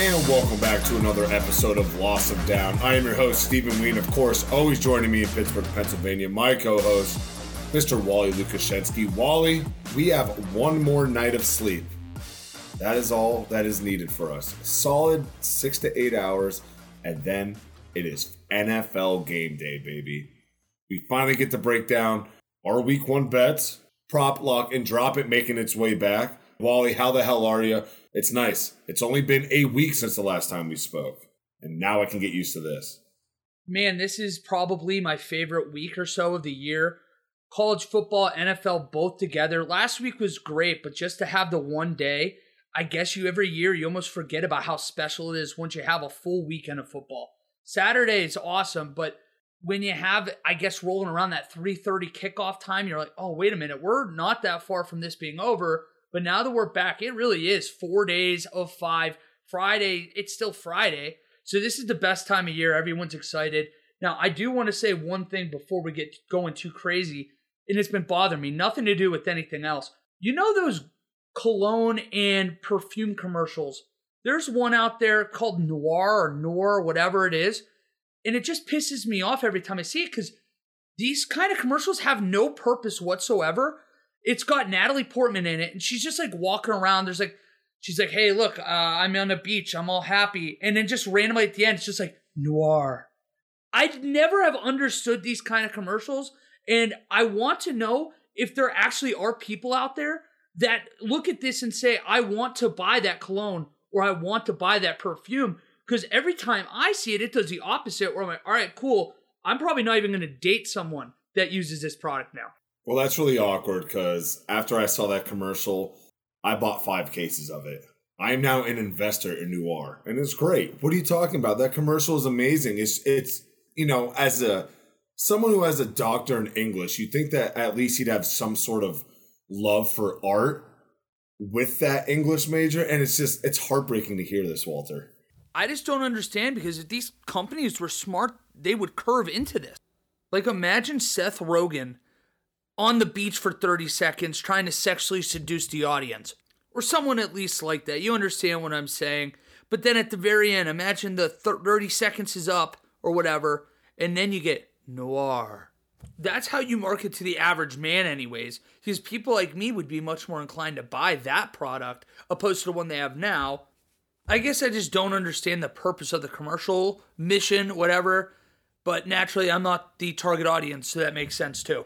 and welcome back to another episode of Loss of Down. I am your host, Stephen Ween, of course, always joining me in Pittsburgh, Pennsylvania, my co host, Mr. Wally Lukashensky. Wally, we have one more night of sleep. That is all that is needed for us. Solid six to eight hours, and then it is NFL game day, baby. We finally get to break down our week one bets, prop lock, and drop it making its way back. Wally, how the hell are you? It's nice. It's only been a week since the last time we spoke, and now I can get used to this. Man, this is probably my favorite week or so of the year. College football, NFL, both together. Last week was great, but just to have the one day, I guess you every year you almost forget about how special it is once you have a full weekend of football. Saturday is awesome, but when you have, I guess, rolling around that 3:30 kickoff time, you're like, oh, wait a minute, we're not that far from this being over. But now that we're back, it really is four days of five. Friday, it's still Friday. So this is the best time of year. Everyone's excited. Now, I do want to say one thing before we get going too crazy, and it's been bothering me. Nothing to do with anything else. You know those cologne and perfume commercials? There's one out there called Noir or Noir, whatever it is. And it just pisses me off every time I see it because these kind of commercials have no purpose whatsoever it's got Natalie Portman in it, and she's just like walking around. There's like, she's like, hey, look, uh, I'm on the beach. I'm all happy. And then just randomly at the end, it's just like, noir. I'd never have understood these kind of commercials. And I want to know if there actually are people out there that look at this and say, I want to buy that cologne or I want to buy that perfume. Because every time I see it, it does the opposite, where I'm like, all right, cool. I'm probably not even going to date someone that uses this product now. Well, that's really awkward because after I saw that commercial, I bought five cases of it. I am now an investor in Noir, and it's great. What are you talking about? That commercial is amazing. It's it's you know as a someone who has a doctor in English, you think that at least he'd have some sort of love for art with that English major, and it's just it's heartbreaking to hear this, Walter. I just don't understand because if these companies were smart, they would curve into this. Like imagine Seth Rogen on the beach for 30 seconds trying to sexually seduce the audience. Or someone at least like that. You understand what I'm saying. But then at the very end, imagine the 30 seconds is up or whatever, and then you get noir. That's how you market to the average man, anyways, because people like me would be much more inclined to buy that product opposed to the one they have now. I guess I just don't understand the purpose of the commercial mission, whatever. But naturally, I'm not the target audience, so that makes sense too.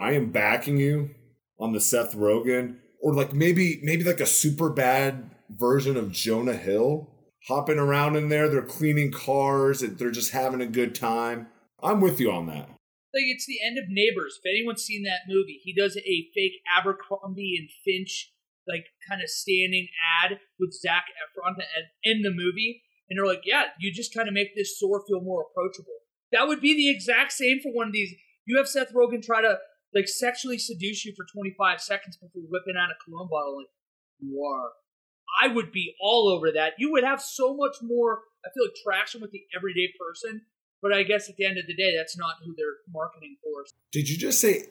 I am backing you on the Seth Rogen, or like maybe maybe like a super bad version of Jonah Hill hopping around in there. They're cleaning cars and they're just having a good time. I'm with you on that. Like it's the end of Neighbors. If anyone's seen that movie, he does a fake Abercrombie and Finch like kind of standing ad with Zac Efron to end the movie, and they're like, "Yeah, you just kind of make this sore feel more approachable." That would be the exact same for one of these. You have Seth Rogen try to like sexually seduce you for 25 seconds before whipping out a cologne bottle like you are. I would be all over that. You would have so much more i feel like traction with the everyday person but i guess at the end of the day that's not who they're marketing for. Did you just say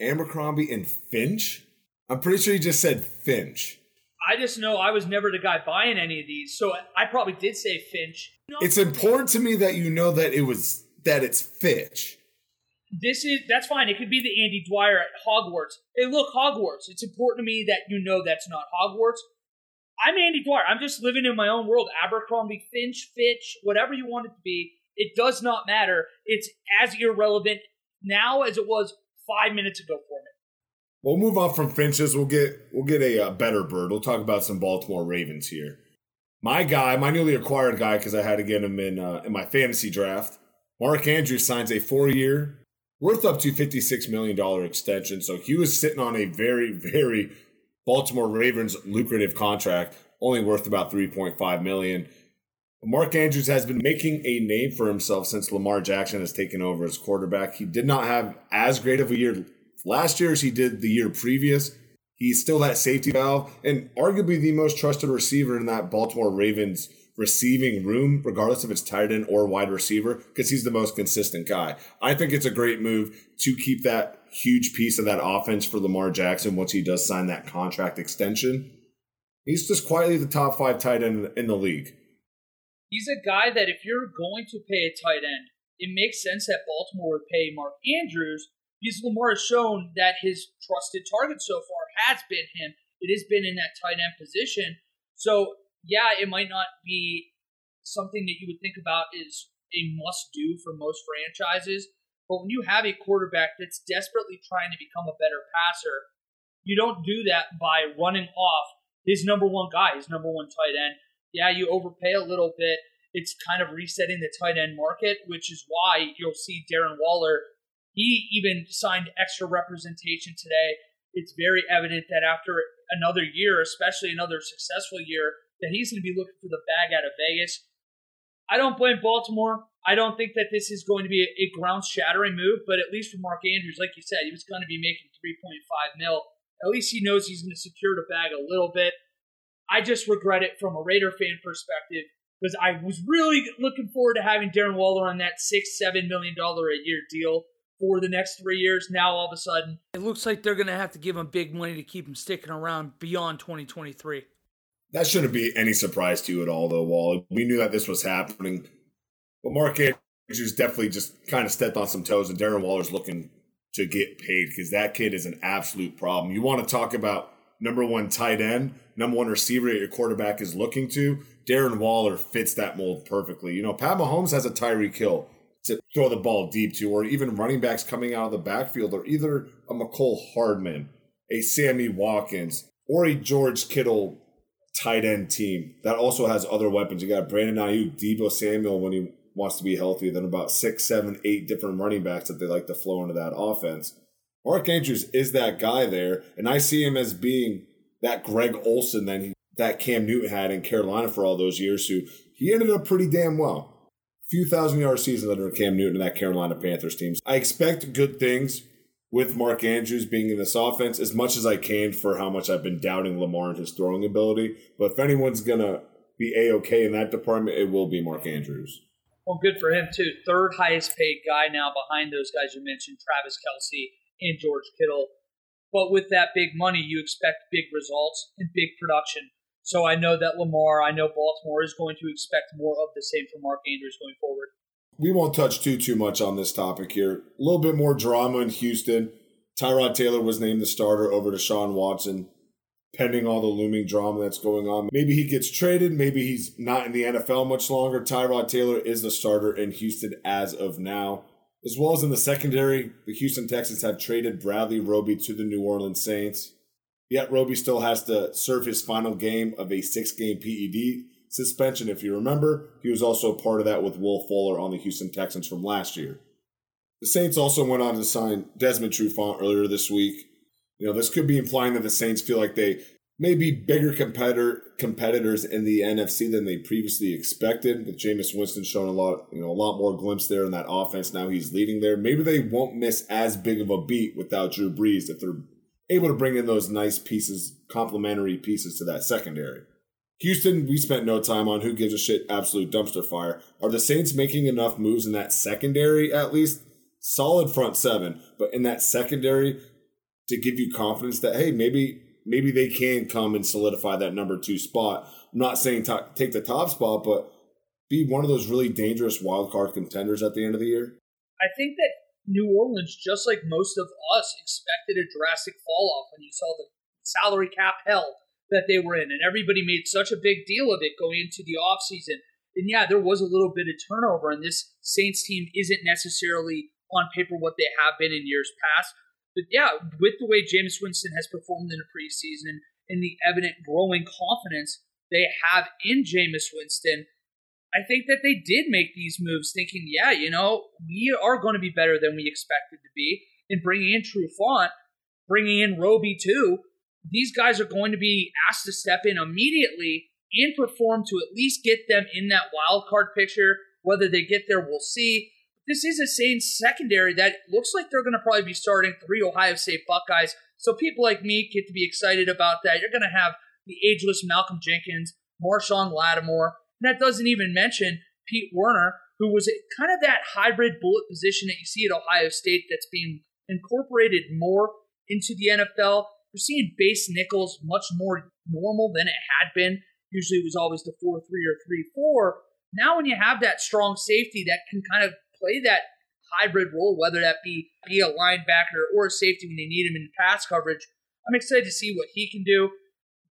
abercrombie and finch? I'm pretty sure you just said finch. I just know I was never the guy buying any of these, so I probably did say Finch. It's important to me that you know that it was that it's Finch this is that's fine. It could be the Andy Dwyer at Hogwarts. Hey, look, Hogwarts. It's important to me that you know that's not Hogwarts. I'm Andy Dwyer. I'm just living in my own world. Abercrombie, Finch, Fitch, whatever you want it to be. It does not matter. It's as irrelevant now as it was five minutes ago for me. We'll move on from Finches. We'll get we'll get a uh, better bird. We'll talk about some Baltimore Ravens here. My guy, my newly acquired guy, because I had to get him in uh, in my fantasy draft. Mark Andrews signs a four year, worth up to $56 million extension. So he was sitting on a very, very Baltimore Ravens lucrative contract, only worth about 3.5 million. Mark Andrews has been making a name for himself since Lamar Jackson has taken over as quarterback. He did not have as great of a year last year as he did the year previous. He's still that safety valve and arguably the most trusted receiver in that Baltimore Ravens receiving room, regardless if it's tight end or wide receiver, because he's the most consistent guy. I think it's a great move to keep that huge piece of that offense for Lamar Jackson once he does sign that contract extension. He's just quietly the top five tight end in the league. He's a guy that if you're going to pay a tight end, it makes sense that Baltimore would pay Mark Andrews because Lamar has shown that his trusted target so far has been him. It has been in that tight end position. So, yeah, it might not be something that you would think about is a must do for most franchises. But when you have a quarterback that's desperately trying to become a better passer, you don't do that by running off his number one guy, his number one tight end. Yeah, you overpay a little bit. It's kind of resetting the tight end market, which is why you'll see Darren Waller. He even signed extra representation today. It's very evident that after another year, especially another successful year, that he's going to be looking for the bag out of Vegas. I don't blame Baltimore. I don't think that this is going to be a, a ground shattering move, but at least for Mark Andrews, like you said, he was going to be making 3.5 mil. At least he knows he's going to secure the bag a little bit. I just regret it from a Raider fan perspective because I was really looking forward to having Darren Waller on that six, seven million dollar a year deal for the next three years. Now all of a sudden, it looks like they're going to have to give him big money to keep him sticking around beyond 2023. That shouldn't be any surprise to you at all, though, Wall. We knew that this was happening. But Mark Andrews definitely just kind of stepped on some toes, and Darren Waller's looking to get paid because that kid is an absolute problem. You want to talk about number one tight end, number one receiver that your quarterback is looking to. Darren Waller fits that mold perfectly. You know, Pat Mahomes has a Tyreek Hill to throw the ball deep to, or even running backs coming out of the backfield, or either a Mecole Hardman, a Sammy Watkins, or a George Kittle tight end team that also has other weapons. You got Brandon Aiyuk, Deebo Samuel when he wants to be healthy, then about six, seven, eight different running backs that they like to flow into that offense. Mark Andrews is that guy there, and I see him as being that Greg Olsen that he, that Cam Newton had in Carolina for all those years. Who he ended up pretty damn well. Few thousand yard seasons under Cam Newton and that Carolina Panthers team. I expect good things with Mark Andrews being in this offense as much as I can for how much I've been doubting Lamar and his throwing ability. But if anyone's gonna be a okay in that department, it will be Mark Andrews. Well, good for him too. Third highest paid guy now behind those guys you mentioned, Travis Kelce and George Kittle. But with that big money, you expect big results and big production. So I know that Lamar, I know Baltimore is going to expect more of the same from Mark Andrews going forward. We won't touch too too much on this topic here. A little bit more drama in Houston. Tyrod Taylor was named the starter over Deshaun Watson, pending all the looming drama that's going on. Maybe he gets traded. Maybe he's not in the NFL much longer. Tyrod Taylor is the starter in Houston as of now. As well as in the secondary, the Houston Texans have traded Bradley Roby to the New Orleans Saints. Yet Roby still has to serve his final game of a six game PED suspension. If you remember, he was also a part of that with Will Fuller on the Houston Texans from last year. The Saints also went on to sign Desmond Trufant earlier this week. You know, this could be implying that the Saints feel like they may be bigger competitor competitors in the NFC than they previously expected. With Jameis Winston showing a lot, you know, a lot more glimpse there in that offense. Now he's leading there. Maybe they won't miss as big of a beat without Drew Brees if they're able to bring in those nice pieces, complementary pieces to that secondary. Houston, we spent no time on who gives a shit, absolute dumpster fire. Are the Saints making enough moves in that secondary at least? Solid front seven, but in that secondary to give you confidence that, hey, maybe maybe they can come and solidify that number two spot. I'm not saying t- take the top spot, but be one of those really dangerous wild card contenders at the end of the year. I think that New Orleans, just like most of us, expected a drastic fall off when you saw the salary cap hell that they were in. And everybody made such a big deal of it going into the offseason. And yeah, there was a little bit of turnover, and this Saints team isn't necessarily on paper what they have been in years past. But yeah, with the way Jameis Winston has performed in the preseason and the evident growing confidence they have in Jameis Winston, I think that they did make these moves thinking, yeah, you know, we are going to be better than we expected to be. And bringing in True Font, bringing in Roby too, these guys are going to be asked to step in immediately and perform to at least get them in that wild card picture. Whether they get there, we'll see. This is a Saints secondary that looks like they're going to probably be starting three Ohio State Buckeyes. So people like me get to be excited about that. You're going to have the ageless Malcolm Jenkins, Marshon Lattimore, and that doesn't even mention Pete Werner, who was kind of that hybrid bullet position that you see at Ohio State that's being incorporated more into the NFL. We're seeing base nickels much more normal than it had been. Usually it was always the 4 3 or 3 4. Now, when you have that strong safety that can kind of play that hybrid role, whether that be be a linebacker or a safety when they need him in pass coverage, I'm excited to see what he can do.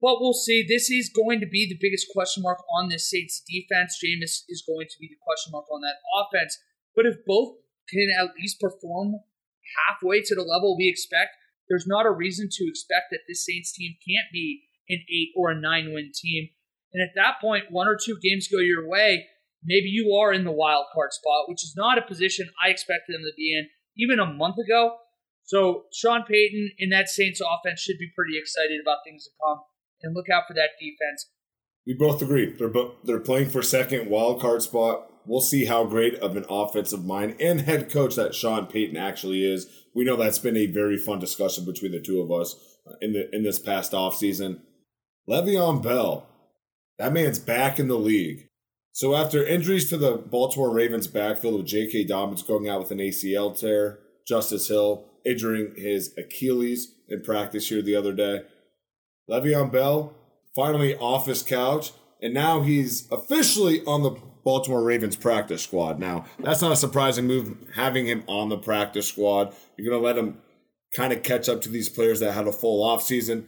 But we'll see. This is going to be the biggest question mark on this Saints defense. Jameis is going to be the question mark on that offense. But if both can at least perform halfway to the level we expect, there's not a reason to expect that this Saints team can't be an eight or a nine win team. And at that point, one or two games go your way, maybe you are in the wild card spot, which is not a position I expected them to be in even a month ago. So Sean Payton in that Saints offense should be pretty excited about things to come and look out for that defense. We both agree. They're they're playing for second wild card spot. We'll see how great of an offensive mind and head coach that Sean Payton actually is. We know that's been a very fun discussion between the two of us uh, in the in this past offseason. Le'Veon Bell, that man's back in the league. So after injuries to the Baltimore Ravens backfield with J.K. Dobbins going out with an ACL tear, Justice Hill injuring his Achilles in practice here the other day, Le'Veon Bell finally off his couch, and now he's officially on the Baltimore Ravens practice squad. Now, that's not a surprising move having him on the practice squad. You're going to let him kind of catch up to these players that had a full offseason.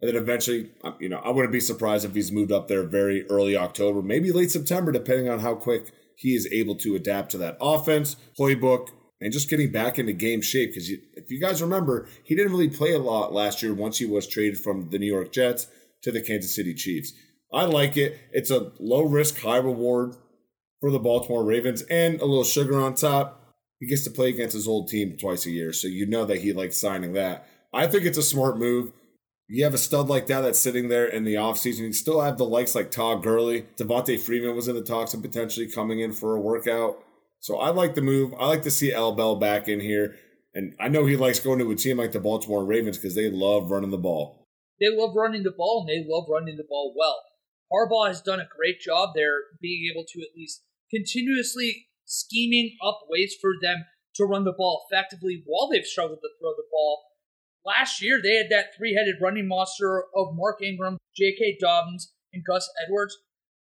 And then eventually, um, you know, I wouldn't be surprised if he's moved up there very early October, maybe late September, depending on how quick he is able to adapt to that offense, playbook, and just getting back into game shape. Because if you guys remember, he didn't really play a lot last year once he was traded from the New York Jets to the Kansas City Chiefs. I like it. It's a low risk, high reward for the Baltimore Ravens and a little sugar on top. He gets to play against his old team twice a year, so you know that he likes signing that. I think it's a smart move. You have a stud like that that's sitting there in the offseason. You still have the likes like Todd Gurley. Devonta Freeman was in the talks of potentially coming in for a workout. So I like the move. I like to see L. Bell back in here. And I know he likes going to a team like the Baltimore Ravens because they love running the ball. They love running the ball and they love running the ball well. Harbaugh has done a great job there being able to at least continuously scheming up ways for them to run the ball effectively while they've struggled to throw the ball Last year, they had that three headed running monster of Mark Ingram, J.K. Dobbins, and Gus Edwards.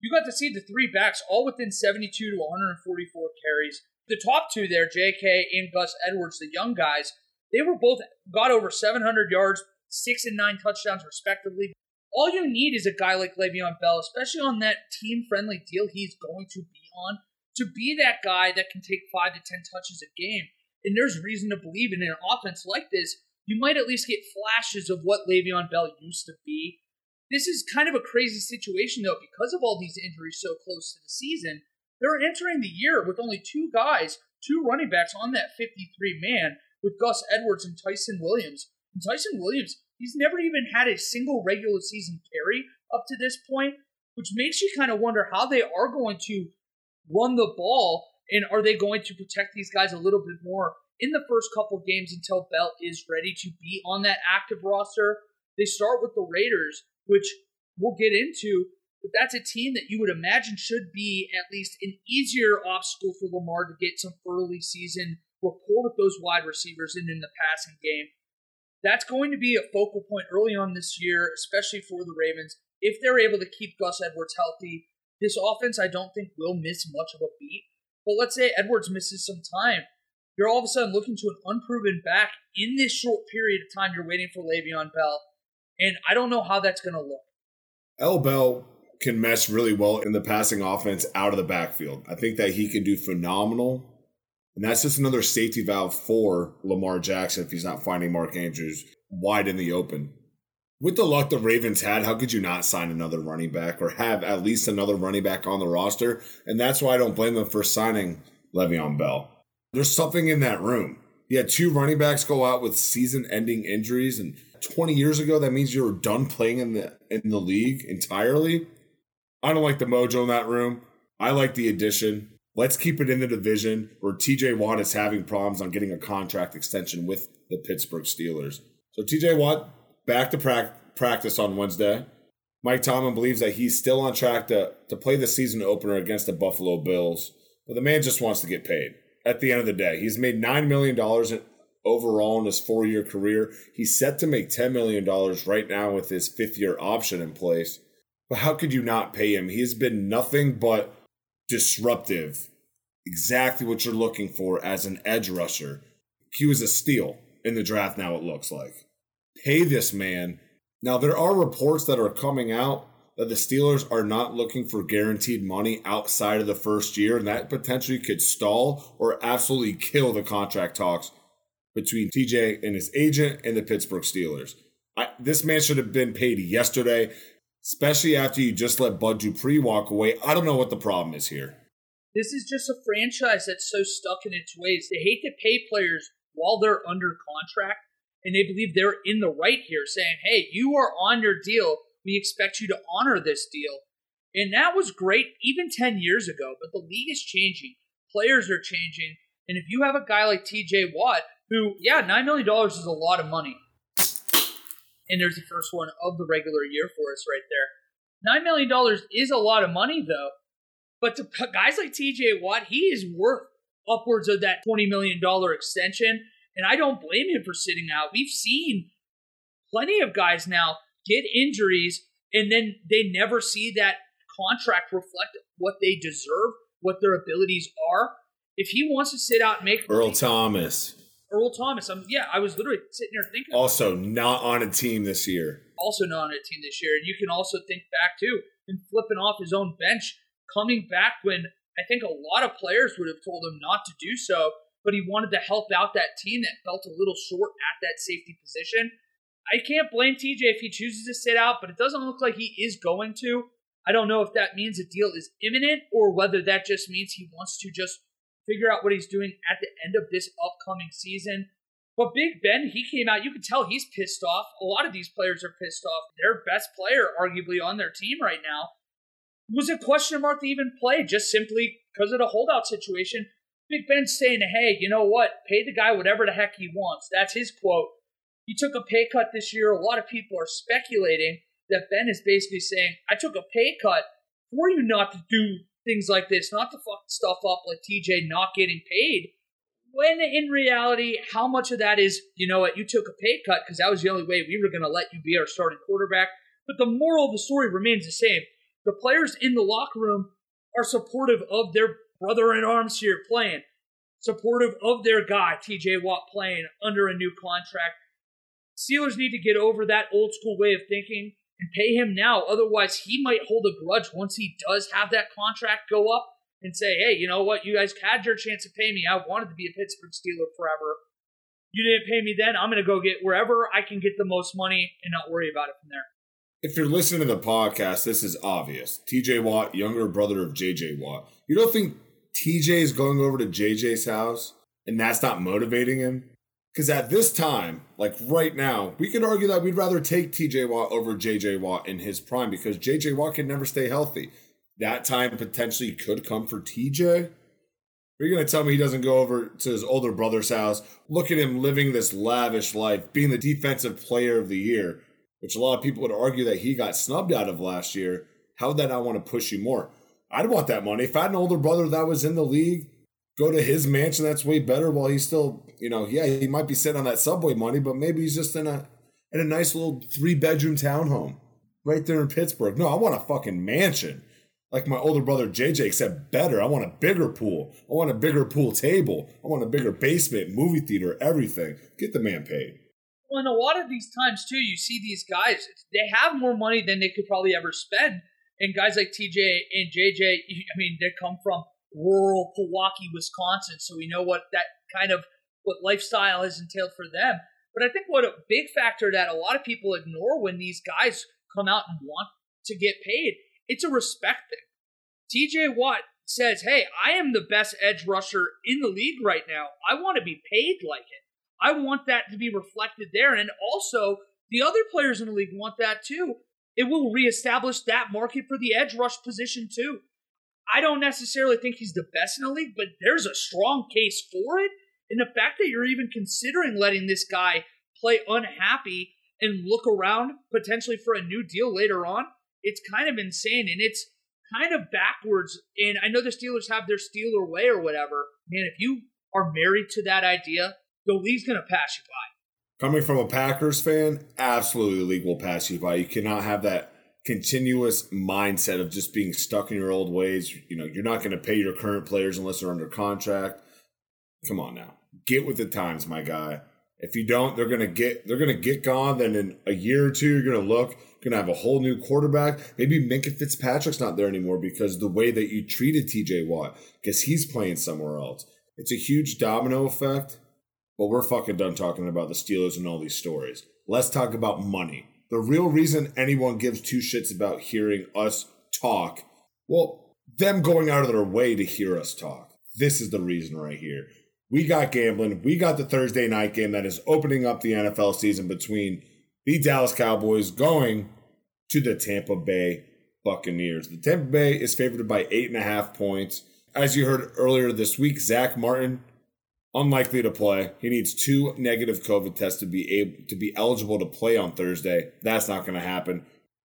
You got to see the three backs all within 72 to 144 carries. The top two there, J.K. and Gus Edwards, the young guys, they were both got over 700 yards, six and nine touchdowns, respectively. All you need is a guy like Le'Veon Bell, especially on that team friendly deal he's going to be on, to be that guy that can take five to 10 touches a game. And there's reason to believe in an offense like this you might at least get flashes of what Le'Veon Bell used to be. This is kind of a crazy situation, though, because of all these injuries so close to the season. They're entering the year with only two guys, two running backs on that 53 man, with Gus Edwards and Ty'Son Williams. And Ty'Son Williams, he's never even had a single regular season carry up to this point, which makes you kind of wonder how they are going to run the ball and are they going to protect these guys a little bit more in the first couple games until Bell is ready to be on that active roster. They start with the Raiders, which we'll get into, but that's a team that you would imagine should be at least an easier obstacle for Lamar to get some early season rapport with those wide receivers and in the passing game. That's going to be a focal point early on this year, especially for the Ravens. If they're able to keep Gus Edwards healthy, this offense I don't think will miss much of a beat. But let's say Edwards misses some time you're all of a sudden looking to an unproven back in this short period of time you're waiting for Le'Veon Bell. And I don't know how that's going to look. L. Bell can mesh really well in the passing offense out of the backfield. I think that he can do phenomenal. And that's just another safety valve for Lamar Jackson if he's not finding Mark Andrews wide in the open. With the luck the Ravens had, how could you not sign another running back or have at least another running back on the roster? And that's why I don't blame them for signing Le'Veon Bell. There's something in that room. You had two running backs go out with season-ending injuries, and 20 years ago, that means you were done playing in the in the league entirely. I don't like the mojo in that room. I like the addition. Let's keep it in the division where TJ Watt is having problems on getting a contract extension with the Pittsburgh Steelers. So TJ Watt back to pra- practice on Wednesday. Mike Tomlin believes that he's still on track to, to play the season opener against the Buffalo Bills, but the man just wants to get paid at the end of the day. He's made $9 million overall in his four year career. He's set to make $10 million right now with his fifth year option in place. But how could you not pay him? He's been nothing but disruptive, exactly what you're looking for as an edge rusher. He was a steal in the draft, now it looks like. Pay this man. Now, there are reports that are coming out that the Steelers are not looking for guaranteed money outside of the first year, and that potentially could stall or absolutely kill the contract talks between TJ and his agent and the Pittsburgh Steelers. I, this man should have been paid yesterday, especially after you just let Bud Dupree walk away. I don't know what the problem is here. This is just a franchise that's so stuck in its ways. They hate to pay players while they're under contract, and they believe they're in the right here, saying, hey, you are on your deal. We expect you to honor this deal. And that was great even 10 years ago, but the league is changing. Players are changing. And if you have a guy like TJ Watt, who, yeah, $9 million is a lot of money. And there's the first one of the regular year for us right there. $9 million is a lot of money, though. But to guys like TJ Watt, he is worth upwards of that $20 million extension. And I don't blame him for sitting out. We've seen plenty of guys now get injuries and then they never see that contract reflect what they deserve, what their abilities are. If he wants to sit out and make Earl money, Thomas. Earl Thomas. I'm, yeah, I was literally sitting there thinking. Also, not on a team this year. Also, not on a team this year. And you can also think back, too, and flipping off his own bench, coming back when I think a lot of players would have told him not to do so, but he wanted to help out that team that felt a little short at that safety position. I can't blame TJ if he chooses to sit out, but it doesn't look like he is going to. I don't know if that means a deal is imminent or whether that just means he wants to just figure out what he's doing at the end of this upcoming season. But Big Ben, he came out. You can tell he's pissed off. A lot of these players are pissed off. Their best player, arguably, on their team right now was a question mark to even play just simply because of the holdout situation. Big Ben's saying, hey, you know what? Pay the guy whatever the heck he wants. That's his quote. He took a pay cut this year. A lot of people are speculating that Ben is basically saying, I took a pay cut for you not to do things like this, not to fuck stuff up like TJ not getting paid. When in reality, how much of that is, you know what, you took a pay cut because that was the only way we were going to let you be our starting quarterback. But the moral of the story remains the same. The players in the locker room are supportive of their brother in arms here playing, supportive of their guy, TJ Watt, playing under a new contract. Steelers need to get over that old school way of thinking and pay him now. Otherwise, he might hold a grudge once he does have that contract go up and say, hey, you know what? You guys had your chance to pay me. I wanted to be a Pittsburgh Steeler forever. You didn't pay me then. I'm going to go get wherever I can get the most money and not worry about it from there if you're listening to the podcast, this is obvious. TJ Watt, younger brother of JJ Watt. You don't think TJ is going over to JJ's house and that's not motivating him? Because at this time, like right now, we could argue that we'd rather take TJ Watt over JJ Watt in his prime because JJ Watt can never stay healthy. That time potentially could come for TJ. Are you going to tell me he doesn't go over to his older brother's house? Look at him living this lavish life, being the defensive player of the year which a lot of people would argue that he got snubbed out of last year, how would that not want to push you more? I'd want that money. If I had an older brother that was in the league, go to his mansion that's way better while he's still, you know, yeah, he might be sitting on that subway money, but maybe he's just in a in a nice little three bedroom townhome right there in Pittsburgh. No, I want a fucking mansion. Like my older brother JJ, except better. I want a bigger pool. I want a bigger pool table. I want a bigger basement, movie theater, everything. Get the man paid. Well, and a lot of these times too, you see these guys; they have more money than they could probably ever spend. And guys like TJ and JJ, I mean, they come from rural Milwaukee, Wisconsin, so we know what that kind of what lifestyle has entailed for them. But I think what a big factor that a lot of people ignore when these guys come out and want to get paid, it's a respect thing. TJ Watt says, Hey, I am the best edge rusher in the league right now. I want to be paid like it. I want that to be reflected there. And also, the other players in the league want that too. It will reestablish that market for the edge rush position too. I don't necessarily think he's the best in the league, but there's a strong case for it. And the fact that you're even considering letting this guy play unhappy and look around potentially for a new deal later on, it's kind of insane. And it's kind of backwards. And I know the Steelers have their Steeler way or whatever. Man, if you are married to that idea, the league's going to pass you by. Coming from a Packers fan, absolutely the league will pass you by. You cannot have that continuous mindset of just being stuck in your old ways. You know, you're not going to pay your current players unless they're under contract. Come on now. Get with the times, my guy. If you don't, they're gonna get they're gonna get gone. Then in a year or two, you're gonna look, gonna have a whole new quarterback. Maybe Minkah Fitzpatrick's not there anymore because the way that you treated TJ Watt, because he's playing somewhere else. It's a huge domino effect. But we're fucking done talking about the Steelers and all these stories. Let's talk about money. The real reason anyone gives two shits about hearing us talk, well, them going out of their way to hear us talk. This is the reason right here. We got gambling. We got the Thursday night game that is opening up the NFL season between the Dallas Cowboys going to the Tampa Bay Buccaneers. The Tampa Bay is favored by eight and a half points. As you heard earlier this week, Zack Martin unlikely to play. He needs two negative COVID tests to be able to be eligible to play on Thursday. That's not going to happen.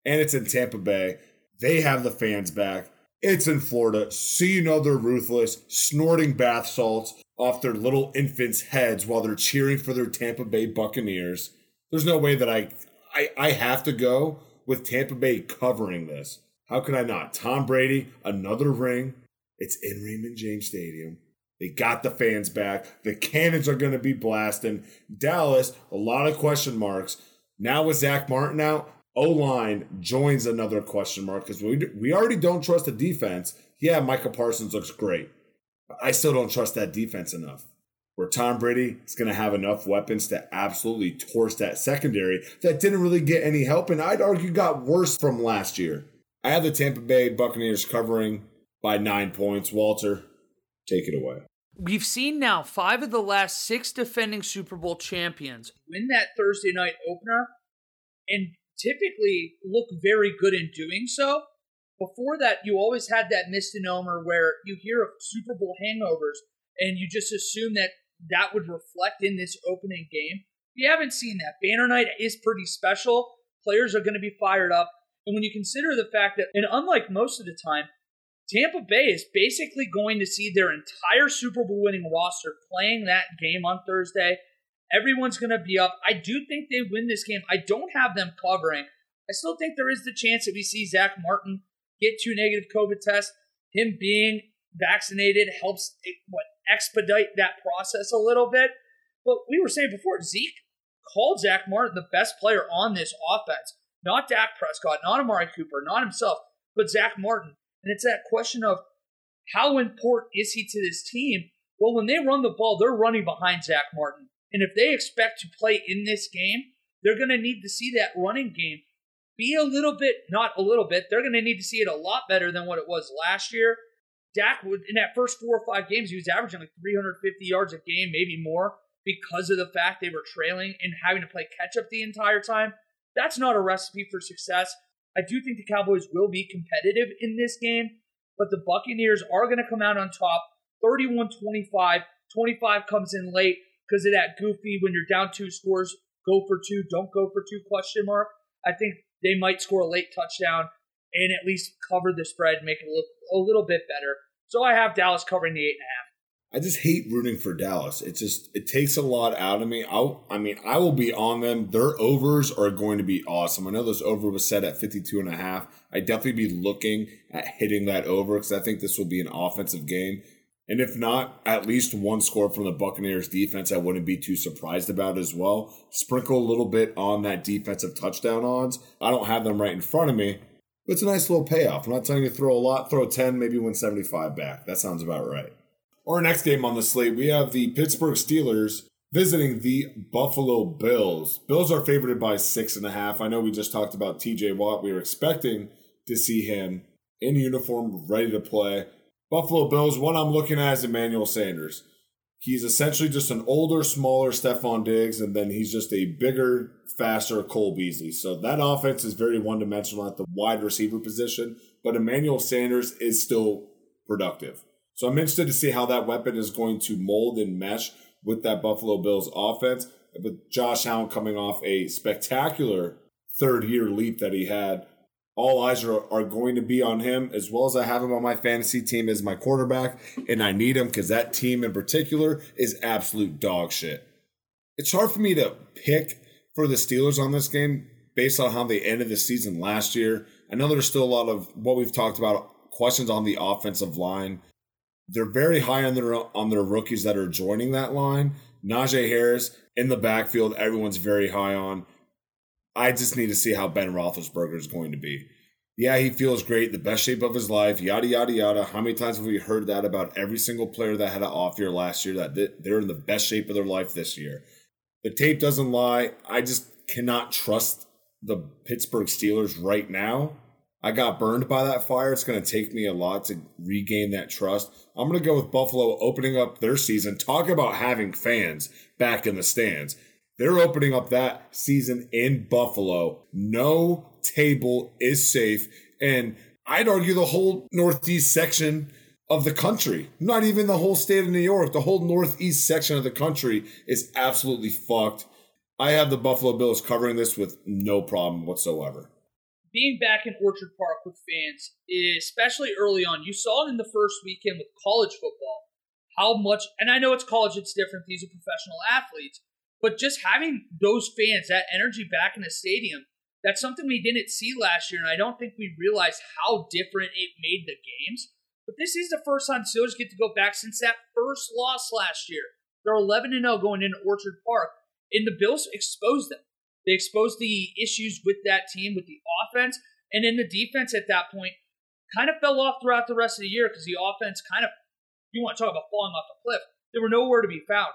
And it's in Tampa Bay. They have the fans back. It's in Florida, so you know they're ruthless, snorting bath salts off their little infants' heads while they're cheering for their Tampa Bay Buccaneers. There's no way that I I, I have to go with Tampa Bay covering this. How could I not? Tom Brady, another ring. It's in Raymond James Stadium. They got the fans back. The cannons are going to be blasting. Dallas, a lot of question marks. Now with Zack Martin out, O line joins another question mark because we, we already don't trust the defense. Yeah, Micah Parsons looks great. I still don't trust that defense enough. Where Tom Brady is going to have enough weapons to absolutely torch that secondary that didn't really get any help, and I'd argue got worse from last year. I have the Tampa Bay Buccaneers covering by nine points. Walter, Take it away. We've seen now five of the last six defending Super Bowl champions win that Thursday night opener and typically look very good in doing so. Before that, you always had that misnomer where you hear of Super Bowl hangovers and you just assume that that would reflect in this opening game. You haven't seen that. Banner night is pretty special. Players are going to be fired up. And when you consider the fact that, and unlike most of the time, Tampa Bay is basically going to see their entire Super Bowl winning roster playing that game on Thursday. Everyone's going to be up. I do think they win this game. I don't have them covering. I still think there is the chance that we see Zack Martin get two negative COVID tests. Him being vaccinated helps what expedite that process a little bit. But we were saying before, Zeke called Zack Martin the best player on this offense. Not Dak Prescott, not Amari Cooper, not himself, but Zack Martin. And it's that question of how important is he to this team? Well, when they run the ball, they're running behind Zack Martin. And if they expect to play in this game, they're going to need to see that running game be a little bit, not a little bit, they're going to need to see it a lot better than what it was last year. Dak would, in that first four or five games, he was averaging like 350 yards a game, maybe more, because of the fact they were trailing and having to play catch up the entire time. That's not a recipe for success. I do think the Cowboys will be competitive in this game, but the Buccaneers are going to come out on top 31 25. 25 comes in late because of that goofy when you're down two scores, go for two, don't go for two question mark. I think they might score a late touchdown and at least cover the spread, make it look a little bit better. So I have Dallas covering the eight and a half. I just hate rooting for Dallas. It just it takes a lot out of me. I I mean, I will be on them. Their overs are going to be awesome. I know this over was set at 52 and a half. I definitely be looking at hitting that over cuz I think this will be an offensive game. And if not, at least one score from the Buccaneers defense I wouldn't be too surprised about as well. Sprinkle a little bit on that defensive touchdown odds. I don't have them right in front of me, but it's a nice little payoff. I'm not telling you to throw a lot, throw 10, maybe win 75 back. That sounds about right. Our next game on the slate, we have the Pittsburgh Steelers visiting the Buffalo Bills. Bills are favored by six and a half. I know we just talked about TJ Watt. We were expecting to see him in uniform, ready to play. Buffalo Bills, one I'm looking at is Emmanuel Sanders. He's essentially just an older, smaller Stefon Diggs, and then he's just a bigger, faster Cole Beasley. So that offense is very one dimensional at the wide receiver position, but Emmanuel Sanders is still productive. So I'm interested to see how that weapon is going to mold and mesh with that Buffalo Bills offense. With Josh Allen coming off a spectacular third year leap that he had, all eyes are, are going to be on him as well as I have him on my fantasy team as my quarterback, and I need him because that team in particular is absolute dog shit. It's hard for me to pick for the Steelers on this game based on how they ended the season last year. I know there's still a lot of what we've talked about questions on the offensive line. They're very high on their on their rookies that are joining that line. Najee Harris in the backfield, everyone's very high on. I just need to see how Ben Roethlisberger is going to be. Yeah, he feels great, the best shape of his life, yada yada yada. How many times have we heard that about every single player that had an off year last year that they're in the best shape of their life this year? The tape doesn't lie. I just cannot trust the Pittsburgh Steelers right now. I got burned by that fire. It's going to take me a lot to regain that trust. I'm going to go with Buffalo opening up their season. Talk about having fans back in the stands. They're opening up that season in Buffalo. No table is safe. And I'd argue the whole Northeast section of the country, not even the whole state of New York, the whole Northeast section of the country is absolutely fucked. I have the Buffalo Bills covering this with no problem whatsoever. Being back in Orchard Park with fans, especially early on, you saw it in the first weekend with college football. How much, and I know it's college, it's different. These are professional athletes, but just having those fans, that energy back in the stadium, that's something we didn't see last year, and I don't think we realized how different it made the games. But this is the first time Steelers get to go back since that first loss last year. They're 11 0 going into Orchard Park, and the Bills exposed them. They exposed the issues with that team, with the offense, and then the defense at that point kind of fell off throughout the rest of the year because the offense kind of, you want to talk about falling off a cliff, they were nowhere to be found.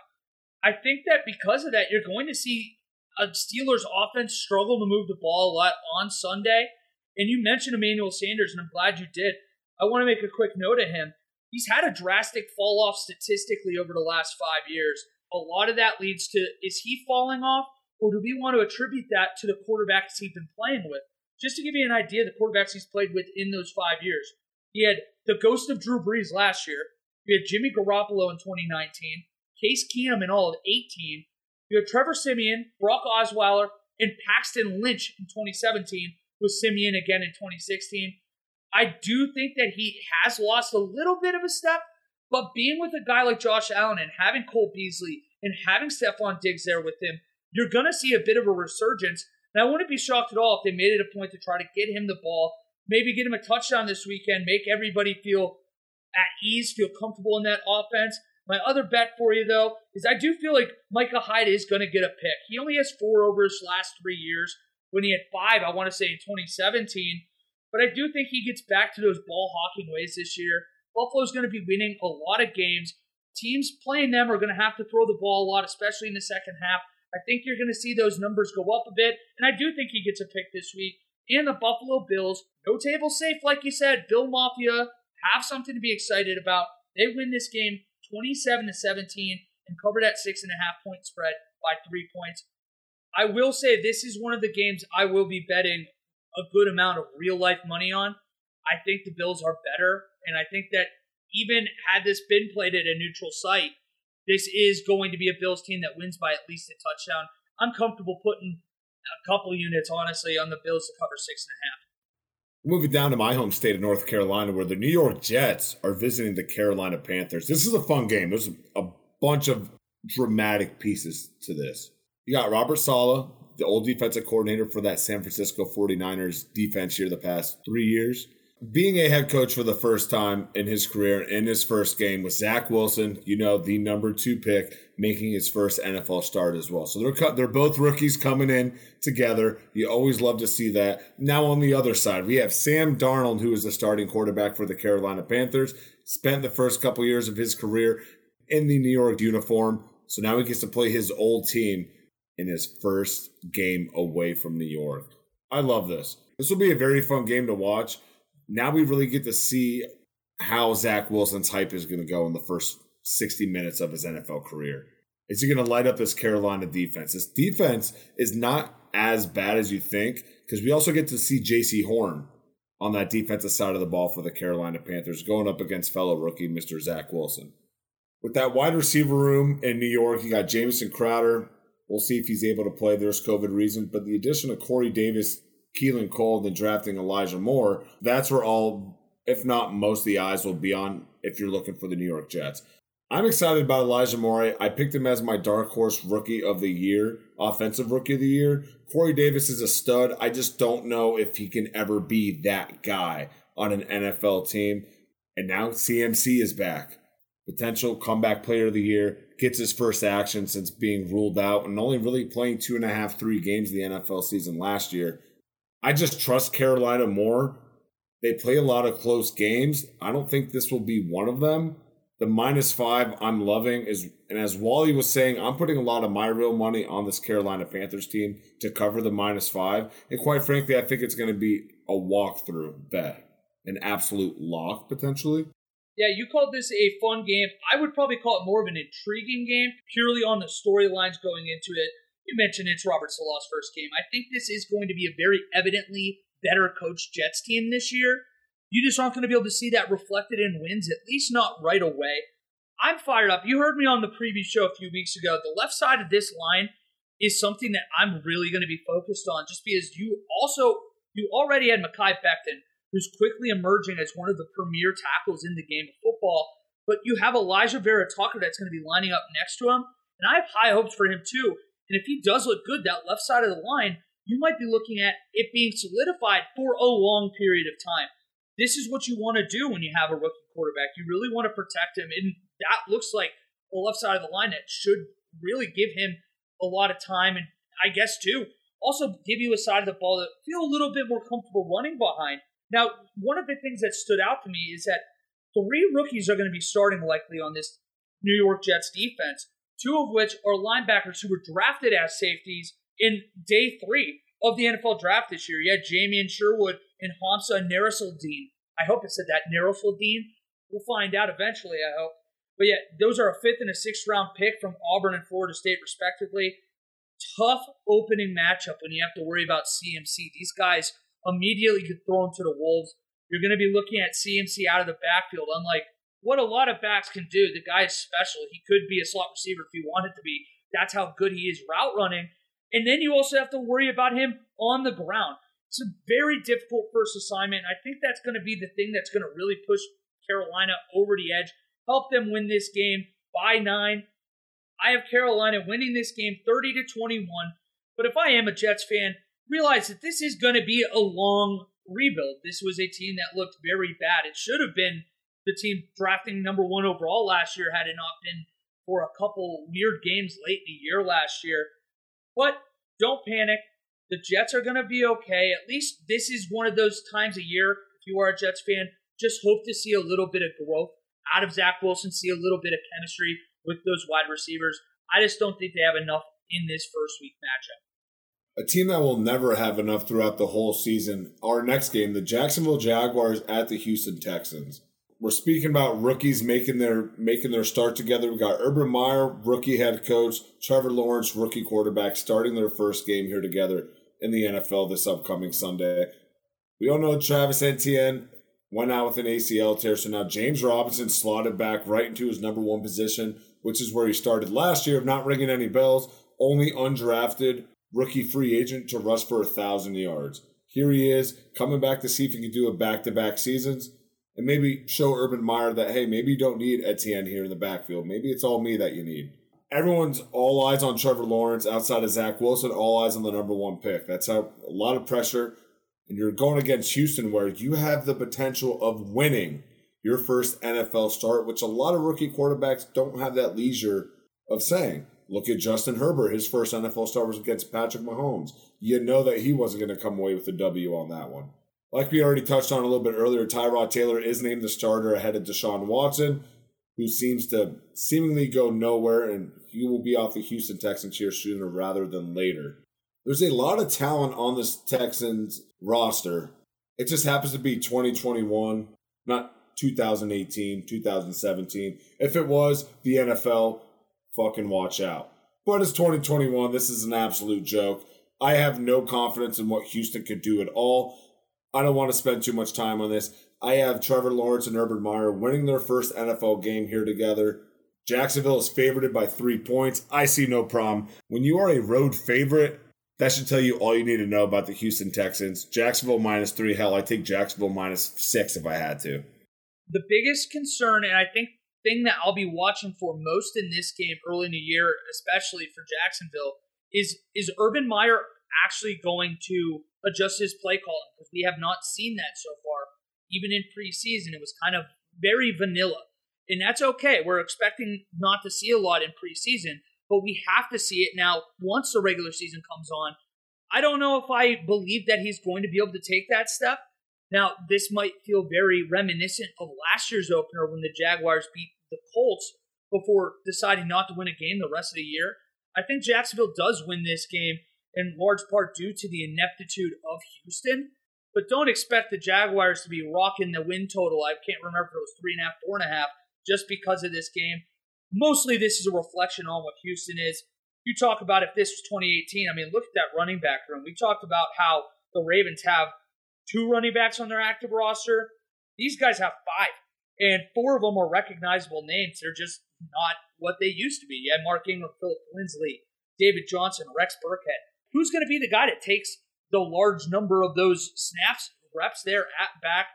I think that because of that, you're going to see a Steelers offense struggle to move the ball a lot on Sunday. And you mentioned Emmanuel Sanders, and I'm glad you did. I want to make a quick note of him. He's had a drastic fall off statistically over the last five years. A lot of that leads to is he falling off, or do we want to attribute that to the quarterbacks he's been playing with? Just to give you an idea, the quarterbacks he's played with in those five years. He had the ghost of Drew Brees last year. He had Jimmy Garoppolo in 2019. Case Keenum in all of 18. You have Trevor Siemian, Brock Osweiler, and Paxton Lynch in 2017, with Siemian again in 2016. I do think that he has lost a little bit of a step, but being with a guy like Josh Allen and having Cole Beasley and having Stefon Diggs there with him, you're going to see a bit of a resurgence. And I wouldn't be shocked at all if they made it a point to try to get him the ball, maybe get him a touchdown this weekend, make everybody feel at ease, feel comfortable in that offense. My other bet for you, though, is I do feel like Micah Hyde is going to get a pick. He only has four over his last three years. When he had five, I want to say in 2017. But I do think he gets back to those ball hawking ways this year. Buffalo's going to be winning a lot of games. Teams playing them are going to have to throw the ball a lot, especially in the second half. I think you're going to see those numbers go up a bit, and I do think he gets a pick this week. And the Buffalo Bills, no table safe, like you said. Bill Mafia have something to be excited about. They win this game 27 to 17 and cover that six and a half point spread by three points. I will say this is one of the games I will be betting a good amount of real life money on. I think the Bills are better, and I think that even had this been played at a neutral site, this is going to be a Bills team that wins by at least a touchdown. I'm comfortable putting a couple units, honestly, on the Bills to cover six and a half. Moving down to my home state of North Carolina, where the New York Jets are visiting the Carolina Panthers. This is a fun game. There's a bunch of dramatic pieces to this. You got Robert Saleh, the old defensive coordinator for that San Francisco 49ers defense here the past three years. Being a head coach for the first time in his career in his first game with Zach Wilson, you know, the number two pick, making his first NFL start as well. So they're they're both rookies coming in together. You always love to see that. Now on the other side, we have Sam Darnold, who is the starting quarterback for the Carolina Panthers. Spent the first couple years of his career in the New York uniform, so now he gets to play his old team in his first game away from New York. I love this. This will be a very fun game to watch. Now we really get to see how Zach Wilson's hype is going to go in the first 60 minutes of his NFL career. Is he going to light up this Carolina defense? This defense is not as bad as you think because we also get to see Jaycee Horn on that defensive side of the ball for the Carolina Panthers going up against fellow rookie Mr. Zach Wilson. With that wide receiver room in New York, you got Jamison Crowder, We'll see if he's able to play. There's COVID reasons, but the addition of Corey Davis, Keelan Cole, and drafting Elijah Moore, that's where all, if not most, the eyes will be on if you're looking for the New York Jets. I'm excited about Elijah Moore. I picked him as my dark horse rookie of the year, offensive rookie of the year. Corey Davis is a stud. I just don't know if he can ever be that guy on an NFL team. And now CMC is back. Potential comeback player of the year. Gets his first action since being ruled out and only really playing two and a half, three games of the NFL season last year. I just trust Carolina more. They play a lot of close games. I don't think this will be one of them the minus five I'm loving is, and as Wally was saying, I'm putting a lot of my real money on this Carolina Panthers team to cover the minus five. And quite frankly, I think it's going to be a walkthrough bet, an absolute lock potentially. Yeah, you called this a fun game. I would probably call it more of an intriguing game, purely on the storylines going into it. You mentioned it's Robert Saleh's first game. I think this is going to be a very evidently better coached Jets team this year. You just aren't going to be able to see that reflected in wins, at least not right away. I'm fired up. You heard me on the previous show a few weeks ago. The left side of this line is something that I'm really going to be focused on just because you also you already had Mekhi Becton, who's quickly emerging as one of the premier tackles in the game of football. But you have Elijah Vera-Tucker that's going to be lining up next to him, and I have high hopes for him too. And if he does look good, that left side of the line, you might be looking at it being solidified for a long period of time this is what you want to do when you have a rookie quarterback. You really want to protect him, and that looks like the left side of the line that should really give him a lot of time, and I guess too also give you a side of the ball that feel a little bit more comfortable running behind. Now, one of the things that stood out to me is that three rookies are going to be starting likely on this New York Jets defense, two of which are linebackers who were drafted as safeties in day three of the NFL draft this year. You had and Sherwood and Hamsah Nasirildeen. I hope it said that Nasirildeen. We'll find out eventually, I hope. But yeah, those are a fifth and a sixth round pick from Auburn and Florida State, respectively. Tough opening matchup when you have to worry about CMC. These guys immediately get thrown to the Wolves. You're going to be looking at CMC out of the backfield, unlike what a lot of backs can do. The guy is special. He could be a slot receiver if he wanted to be. That's how good he is route running. And then you also have to worry about him on the ground. It's a very difficult first assignment. I think that's going to be the thing that's going to really push Carolina over the edge, help them win this game by nine. I have Carolina winning this game 30 to 21. But if I am a Jets fan, realize that this is going to be a long rebuild. This was a team that looked very bad. It should have been the team drafting number one overall last year had it not been for a couple weird games late in the year last year. But don't panic. The Jets are going to be okay. At least this is one of those times a year, if you are a Jets fan, just hope to see a little bit of growth out of Zach Wilson, see a little bit of chemistry with those wide receivers. I just don't think they have enough in this first week matchup. A team that will never have enough throughout the whole season. Our next game, the Jacksonville Jaguars at the Houston Texans we're speaking about rookies making their making their start together. We got Urban Meyer, rookie head coach, Trevor Lawrence, rookie quarterback, starting their first game here together in the NFL this upcoming Sunday. We all know Travis Etienne went out with an ACL tear, so now James Robinson slotted back right into his number one position, which is where he started last year, not ringing any bells, only undrafted rookie free agent to rush for a thousand yards. Here he is, coming back to see if he can do a back to back seasons and maybe show Urban Meyer that, hey, maybe you don't need Etienne here in the backfield. Maybe it's all me that you need. Everyone's all eyes on Trevor Lawrence outside of Zach Wilson, all eyes on the number one pick. That's how a lot of pressure. And you're going against Houston, where you have the potential of winning your first NFL start, which a lot of rookie quarterbacks don't have that leisure of saying. Look at Justin Herbert. His first NFL start was against Patrick Mahomes. You know that he wasn't going to come away with a W on that one. Like we already touched on a little bit earlier, Tyrod Taylor is named the starter ahead of Deshaun Watson, who seems to seemingly go nowhere, and he will be off the Houston Texans here sooner rather than later. There's a lot of talent on this Texans roster. It just happens to be 2021, not 2018, 2017. If it was the NFL, fucking watch out. But it's 2021. This is an absolute joke. I have no confidence in what Houston could do at all. I don't want to spend too much time on this. I have Trevor Lawrence and Urban Meyer winning their first NFL game here together. Jacksonville is favored by three points. I see no problem. When you are a road favorite, that should tell you all you need to know about the Houston Texans. Jacksonville minus three. Hell, I take Jacksonville minus six if I had to. The biggest concern, and I think thing that I'll be watching for most in this game early in the year, especially for Jacksonville, is is Urban Meyer actually going to adjust his play calling? Because we have not seen that so far. Even in preseason, it was kind of very vanilla. And that's okay. We're expecting not to see a lot in preseason, but we have to see it now once the regular season comes on. I don't know if I believe that he's going to be able to take that step. Now, this might feel very reminiscent of last year's opener when the Jaguars beat the Colts before deciding not to win a game the rest of the year. I think Jacksonville does win this game in large part due to the ineptitude of Houston. But don't expect the Jaguars to be rocking the win total. I can't remember if it was three and a half, four and a half, just because of this game. Mostly, this is a reflection on what Houston is. You talk about if this was 2018. I mean, look at that running back room. We talked about how the Ravens have two running backs on their active roster. These guys have five, and four of them are recognizable names. They're just not what they used to be. You had Mark Ingram, Phillip Lindsay, David Johnson, Rex Burkhead. Who's going to be the guy that takes the large number of those snaps, reps there at back?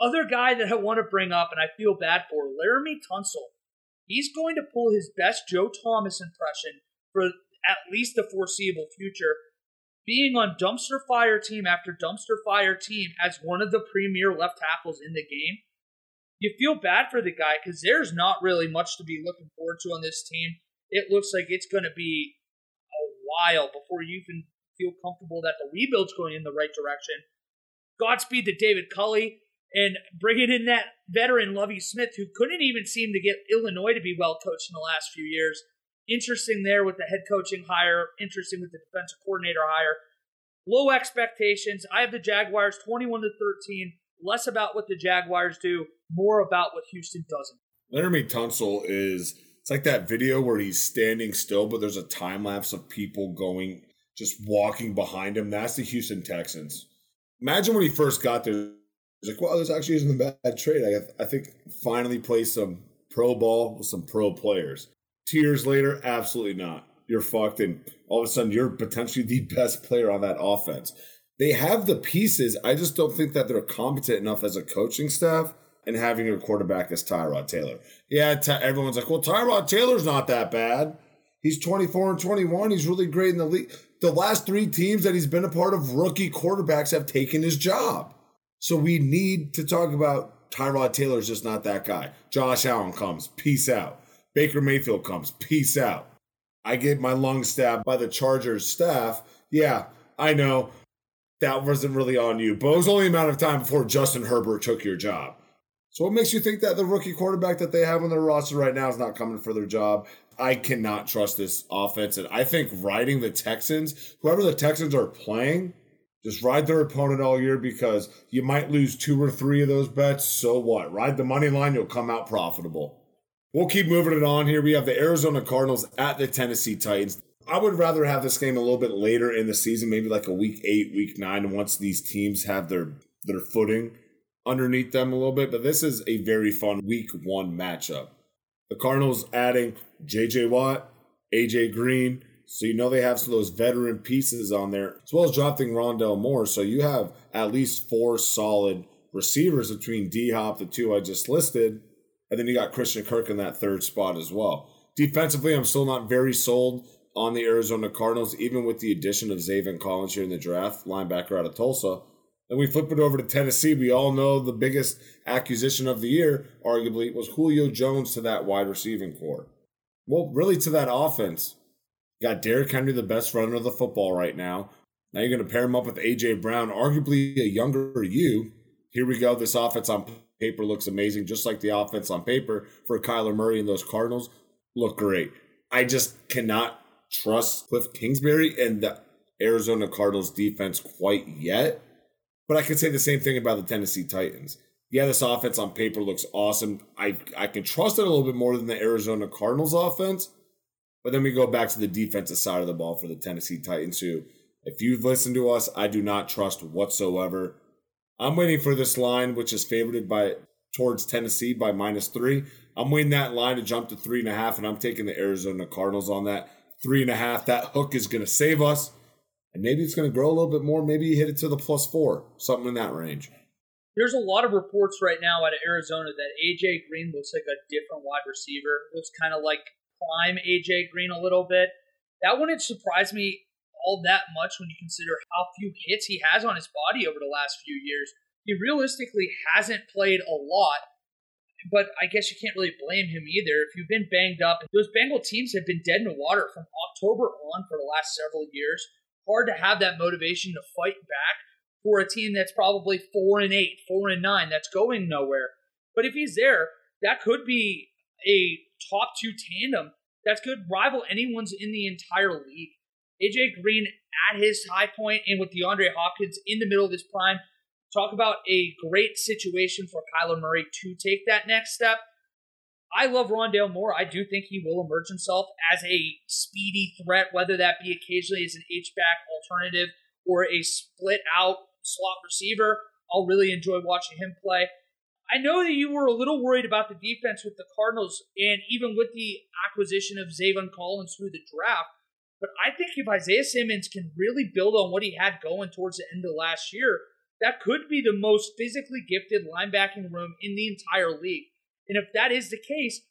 Other guy that I want to bring up, and I feel bad for, Laremy Tunsil. He's going to pull his best Joe Thomas impression for at least the foreseeable future being on dumpster fire team after dumpster fire team as one of the premier left tackles in the game, you feel bad for the guy because there's not really much to be looking forward to on this team. It looks like it's going to be while before you even feel comfortable that the rebuild's going in the right direction. Godspeed to David Culley and bringing in that veteran Lovie Smith, who couldn't even seem to get Illinois to be well coached in the last few years interesting there with the head coaching hire, interesting with the defensive coordinator hire. Low expectations. I have the Jaguars 21 to 13. Less about what the Jaguars do, more about what Houston doesn't. Laremy Tunsil is it's like that video where he's standing still, but there's a time lapse of people going just walking behind him. That's the Houston Texans. Imagine when he first got there. He's like, "Well, this actually isn't a bad trade. I, I think finally play some pro ball with some pro players." Two years later, absolutely not. You're fucked, and all of a sudden, you're potentially the best player on that offense. They have the pieces. I just don't think that they're competent enough as a coaching staff and having a quarterback as Tyrod Taylor. Yeah, everyone's like, well, Tyrod Taylor's not that bad. He's 24 and 21. He's really great in the league. The last three teams that he's been a part of, rookie quarterbacks have taken his job. So we need to talk about Tyrod Taylor's just not that guy. Josh Allen comes. Peace out. Baker Mayfield comes. Peace out. I get my lung stabbed by the Chargers staff. Yeah, I know that wasn't really on you, but it was only a matter of time before Justin Herbert took your job. So, what makes you think that the rookie quarterback that they have on their roster right now is not coming for their job? I cannot trust this offense. And I think riding the Texans, whoever the Texans are playing, just ride their opponent all year because you might lose two or three of those bets. So what? Ride the money line, you'll come out profitable. We'll keep moving it on here. We have the Arizona Cardinals at the Tennessee Titans. I would rather have this game a little bit later in the season, maybe like a week eight, week nine, once these teams have their their footing underneath them a little bit. But this is a very fun week one matchup. The Cardinals adding JJ Watt, AJ Green, so you know they have some of those veteran pieces on there, as well as dropping Rondale Moore. So you have at least four solid receivers between D Hop, the two I just listed, and then you got Christian Kirk in that third spot as well. Defensively, I'm still not very sold on the Arizona Cardinals, even with the addition of Zaven Collins here in the draft, linebacker out of Tulsa. Then we flip it over to Tennessee. We all know the biggest acquisition of the year, arguably, was Julio Jones to that wide receiving core. Well, really to that offense. You got Derrick Henry, the best runner of the football right now. Now you're going to pair him up with A.J. Brown, arguably a younger you. Here we go. This offense on paper looks amazing, just like the offense on paper for Kyler Murray and those Cardinals look great. I just cannot trust Cliff Kingsbury and the Arizona Cardinals defense quite yet. But I could say the same thing about the Tennessee Titans. Yeah, this offense on paper looks awesome. I I can trust it a little bit more than the Arizona Cardinals offense. But then we go back to the defensive side of the ball for the Tennessee Titans, who, if you've listened to us, I do not trust whatsoever. I'm waiting for this line, which is favored by towards Tennessee by minus three. I'm waiting that line to jump to three and a half, and I'm taking the Arizona Cardinals on that three and a half. That hook is going to save us, and maybe it's going to grow a little bit more. Maybe you hit it to the plus four, something in that range. There's a lot of reports right now out of Arizona that AJ Green looks like a different wide receiver. Looks kind of like prime AJ Green a little bit. That wouldn't surprise me all that much when you consider how few hits he has on his body over the last few years. He realistically hasn't played a lot, but I guess you can't really blame him either. If you've been banged up, those Bengal teams have been dead in the water from October on for the last several years. Hard to have that motivation to fight back for a team that's probably four and eight, four and nine, that's going nowhere. But if he's there, that could be a top two tandem that could rival anyone's in the entire league. AJ Green at his high point and with DeAndre Hopkins in the middle of his prime. Talk about a great situation for Kyler Murray to take that next step. I love Rondale Moore. I do think he will emerge himself as a speedy threat, whether that be occasionally as an H-back alternative or a split out slot receiver. I'll really enjoy watching him play. I know that you were a little worried about the defense with the Cardinals and even with the acquisition of Zaven Collins through the draft. But I think if Isaiah Simmons can really build on what he had going towards the end of last year, that could be the most physically gifted linebacking room in the entire league. And if that is the case,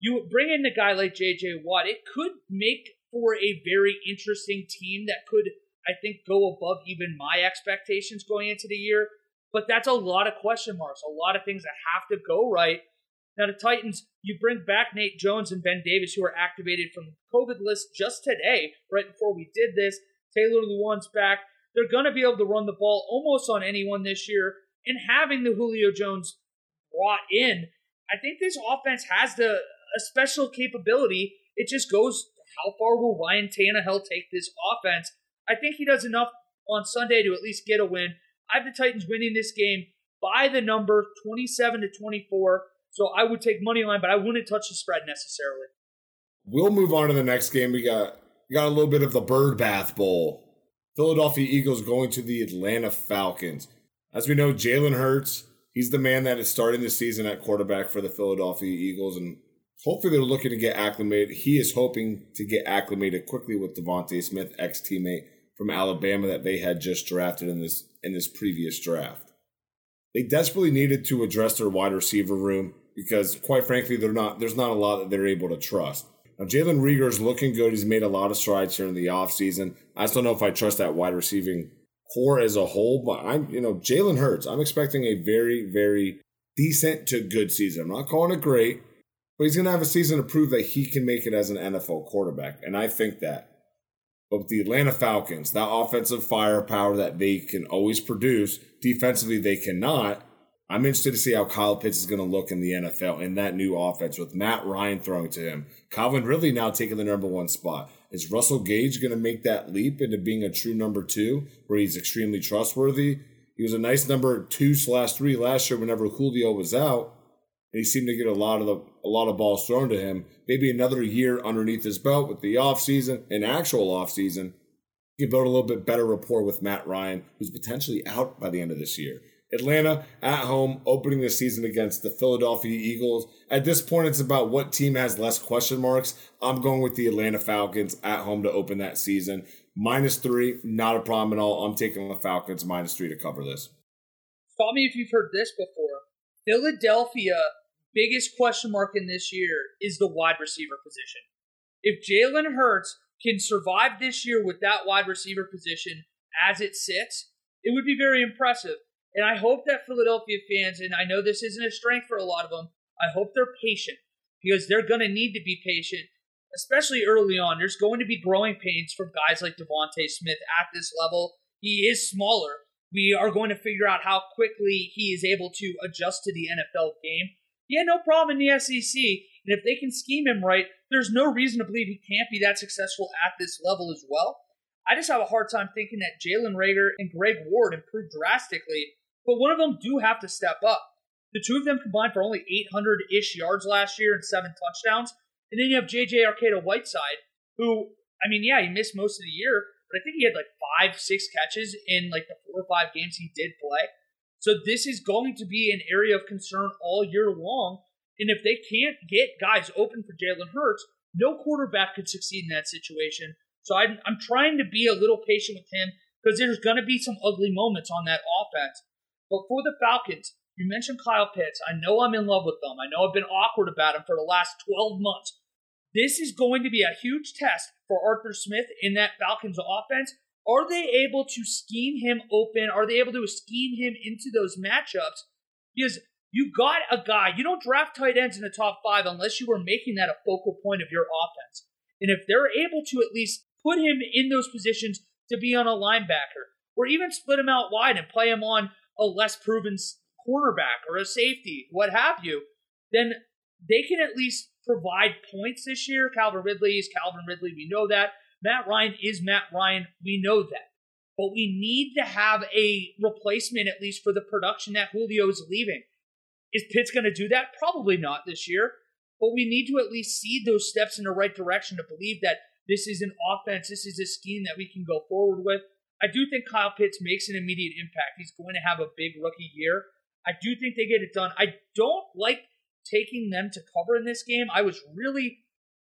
you bring in a guy like JJ Watt, it could make for a very interesting team that could I think, go above even my expectations going into the year. But that's a lot of question marks, a lot of things that have to go right. Now, the Titans, you bring back Nate Jones and Ben Davis, who are activated from the COVID list just today, right before we did this. Taylor Lewan's back. They're going to be able to run the ball almost on anyone this year. And having the Julio Jones brought in, I think this offense has the a special capability. It just goes how far will Ryan Tannehill take this offense? I think he does enough on Sunday to at least get a win. I have the Titans winning this game by the number 27 to 24. So I would take money line, but I wouldn't touch the spread necessarily. We'll move on to the next game. We got we got a little bit of the Bird Bath Bowl. Philadelphia Eagles going to the Atlanta Falcons. As we know, Jalen Hurts, he's the man that is starting the season at quarterback for the Philadelphia Eagles, and hopefully they're looking to get acclimated. He is hoping to get acclimated quickly with DeVonta Smith, ex teammate from Alabama that they had just drafted in this in this previous draft. They desperately needed to address their wide receiver room because, quite frankly, they're not there's not a lot that they're able to trust. Now, Jalen Reagor is looking good. He's made a lot of strides here in the offseason. I just don't know if I trust that wide receiving core as a whole, but I'm, you know, Jalen Hurts. I'm expecting a very, very decent to good season. I'm not calling it great, but he's going to have a season to prove that he can make it as an NFL quarterback. And I think that. But with the Atlanta Falcons, that offensive firepower that they can always produce, defensively they cannot. I'm interested to see how Kyle Pitts is going to look in the NFL in that new offense with Matt Ryan throwing to him. Calvin Ridley now taking the number one spot. Is Russell Gage going to make that leap into being a true number two where he's extremely trustworthy? He was a nice number two slash three last year whenever Julio was out and he seemed to get a lot of the a lot of balls thrown to him. Maybe another year underneath his belt with the offseason, an actual offseason, he can build a little bit better rapport with Matt Ryan, who's potentially out by the end of this year. Atlanta at home, opening the season against the Philadelphia Eagles. At this point, it's about what team has less question marks. I'm going with the Atlanta Falcons at home to open that season. Minus three, not a problem at all. I'm taking the Falcons minus three to cover this. Stop me if you've heard this before. Philadelphia biggest question mark in this year is the wide receiver position. If Jalen Hurts can survive this year with that wide receiver position as it sits, it would be very impressive. And I hope that Philadelphia fans, and I know this isn't a strength for a lot of them, I hope they're patient because they're going to need to be patient, especially early on. There's going to be growing pains from guys like DeVonta Smith at this level. He is smaller. We are going to figure out how quickly he is able to adjust to the NFL game he had no problem in the SEC. And if they can scheme him right, there's no reason to believe he can't be that successful at this level as well. I just have a hard time thinking that Jalen Reagor and Greg Ward improved drastically, but one of them do have to step up. The two of them combined for only 800 ish yards last year and seven touchdowns. And then you have JJ Arcega Whiteside, who, I mean, yeah, he missed most of the year, but I think he had like five, six catches in like the four or five games he did play. So this is going to be an area of concern all year long. And if they can't get guys open for Jalen Hurts, no quarterback could succeed in that situation. So I'm, I'm trying to be a little patient with him because there's going to be some ugly moments on that offense. But for the Falcons, you mentioned Kyle Pitts. I know I'm in love with them. I know I've been awkward about him for the last 12 months. This is going to be a huge test for Arthur Smith in that Falcons offense. Are they able to scheme him open? Are they able to scheme him into those matchups? Because you got a guy, you don't draft tight ends in the top five unless you are making that a focal point of your offense. And if they're able to at least put him in those positions to be on a linebacker, or even split him out wide and play him on a less proven cornerback or a safety, what have you, then they can at least provide points this year. Calvin Ridley is Calvin Ridley. We know that. Matt Ryan is Matt Ryan. We know that. But we need to have a replacement, at least for the production that Julio is leaving. Is Pitts going to do that? Probably not this year. But we need to at least see those steps in the right direction to believe that this is an offense, this is a scheme that we can go forward with. I do think Kyle Pitts makes an immediate impact. He's going to have a big rookie year. I do think they get it done. I don't like taking them to cover in this game. I was really,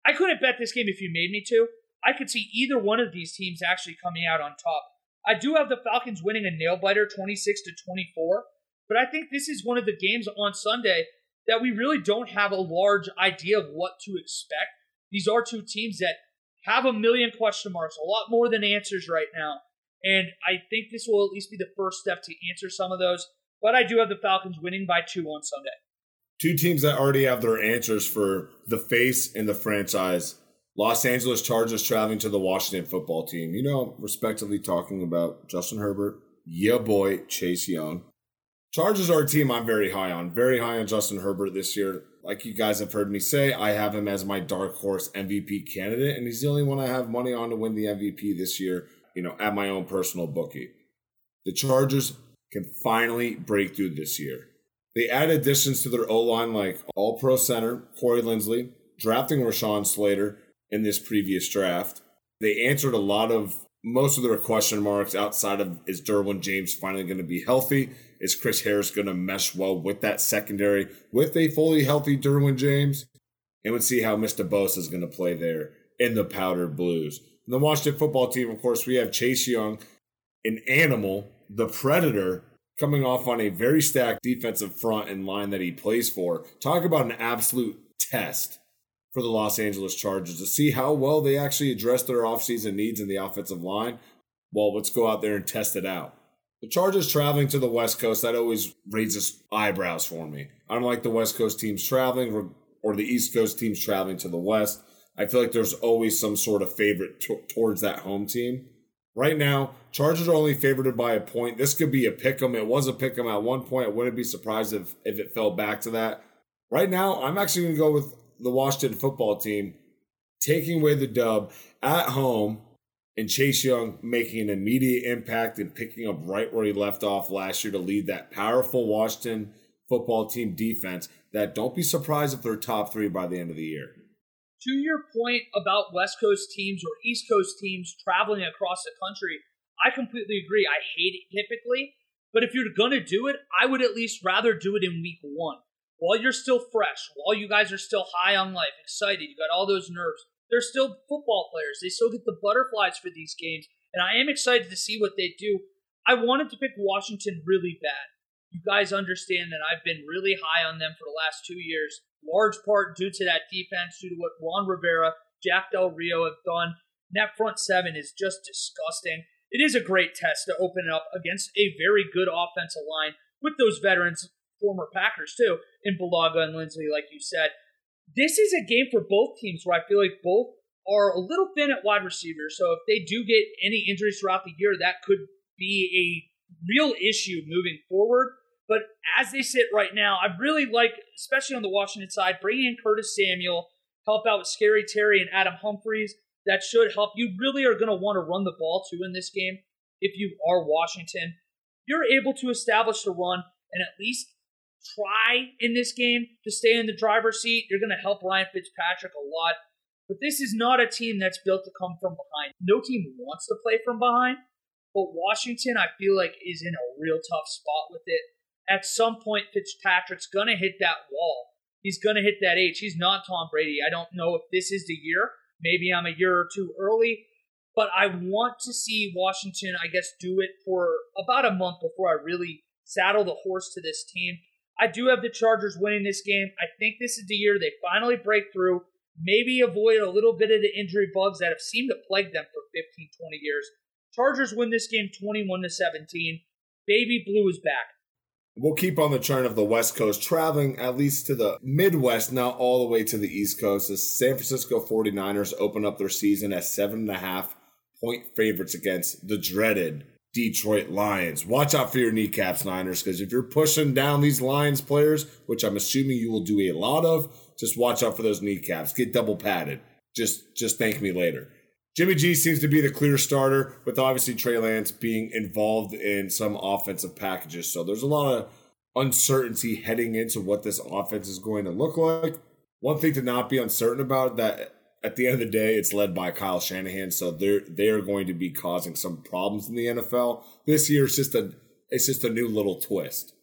I couldn't bet this game if you made me to. I could see either one of these teams actually coming out on top. I do have the Falcons winning a nail biter 26 to 24, but I think this is one of the games on Sunday that we really don't have a large idea of what to expect. These are two teams that have a million question marks, a lot more than answers right now. And I think this will at least be the first step to answer some of those. But I do have the Falcons winning by two on Sunday. Two teams that already have their answers for the face and the franchise. Los Angeles Chargers traveling to the Washington football team. You know, respectively talking about Justin Herbert, yeah boy, Chase Young. Chargers are a team I'm very high on. Very high on Justin Herbert this year. Like you guys have heard me say, I have him as my dark horse MVP candidate, and he's the only one I have money on to win the MVP this year, you know, at my own personal bookie. The Chargers can finally break through this year. They add additions to their O line like All Pro center Corey Linsley, drafting Rashawn Slater in this previous draft. They answered a lot of most of their question marks outside of is Derwin James finally going to be healthy? Is Chris Harris going to mesh well with that secondary with a fully healthy Derwin James? And we'll see how Mr. Bosa is going to play there in the powder blues. The Washington football team, of course, we have Chase Young, an animal the Predator coming off on a very stacked defensive front and line that he plays for. Talk about an absolute test for the Los Angeles Chargers to see how well they actually address their offseason needs in the offensive line. Well, let's go out there and test it out. The Chargers traveling to the West Coast, that always raises eyebrows for me. I don't like the West Coast teams traveling or the East Coast teams traveling to the West. I feel like there's always some sort of favorite t- towards that home team. Right now, Chargers are only favored by a point. This could be a pick 'em. It was a pick 'em at one point. I wouldn't be surprised if, if it fell back to that. Right now, I'm actually going to go with the Washington football team taking away the dub at home and Chase Young making an immediate impact and picking up right where he left off last year to lead that powerful Washington football team defense that don't be surprised if they're top three by the end of the year to your point about West Coast teams or East Coast teams traveling across the country, I completely agree. I hate it typically, but if you're going to do it, I would at least rather do it in week one. While you're still fresh, while you guys are still high on life, excited, you got all those nerves. They're still football players. They still get the butterflies for these games, and I am excited to see what they do. I wanted to pick Washington really bad. You guys understand that I've been really high on them for the last two years large part due to that defense, due to what Ron Rivera, Jack Del Rio have done. And that front seven is just disgusting. It is a great test to open it up against a very good offensive line with those veterans, former Packers too, in Bulaga and Linsley, like you said. This is a game for both teams where I feel like both are a little thin at wide receiver. So if they do get any injuries throughout the year, that could be a real issue moving forward. But as they sit right now, I really like, especially on the Washington side, bringing in Curtis Samuel, help out with Scary Terry and Adam Humphries. That should help. You really are going to want to run the ball too in this game if you are Washington. You're able to establish the run and at least try in this game to stay in the driver's seat. You're going to help Ryan Fitzpatrick a lot. But this is not a team that's built to come from behind. No team wants to play from behind. But Washington, I feel like, is in a real tough spot with it at some point Fitzpatrick's going to hit that wall. He's going to hit that age. He's not Tom Brady. I don't know if this is the year. Maybe I'm a year or two early, but I want to see Washington, I guess, do it for about a month before I really saddle the horse to this team. I do have the Chargers winning this game. I think this is the year they finally break through, maybe avoid a little bit of the injury bugs that have seemed to plague them for 15, 20 years. Chargers win this game 21 to 17. Baby Blue is back. We'll keep on the turn of the West Coast, traveling at least to the Midwest, not all the way to the East Coast. The San Francisco 49ers open up their season as seven and a half point favorites against the dreaded Detroit Lions. Watch out for your kneecaps, Niners, because if you're pushing down these Lions players, which I'm assuming you will do a lot of, just watch out for those kneecaps. Get double padded. Just just thank me later. Jimmy G seems to be the clear starter, with obviously Trey Lance being involved in some offensive packages. So there's a lot of uncertainty heading into what this offense is going to look like. One thing to not be uncertain about that at the end of the day, it's led by Kyle Shanahan, so they're they are going to be causing some problems in the NFL this year. It's just a it's just a new little twist.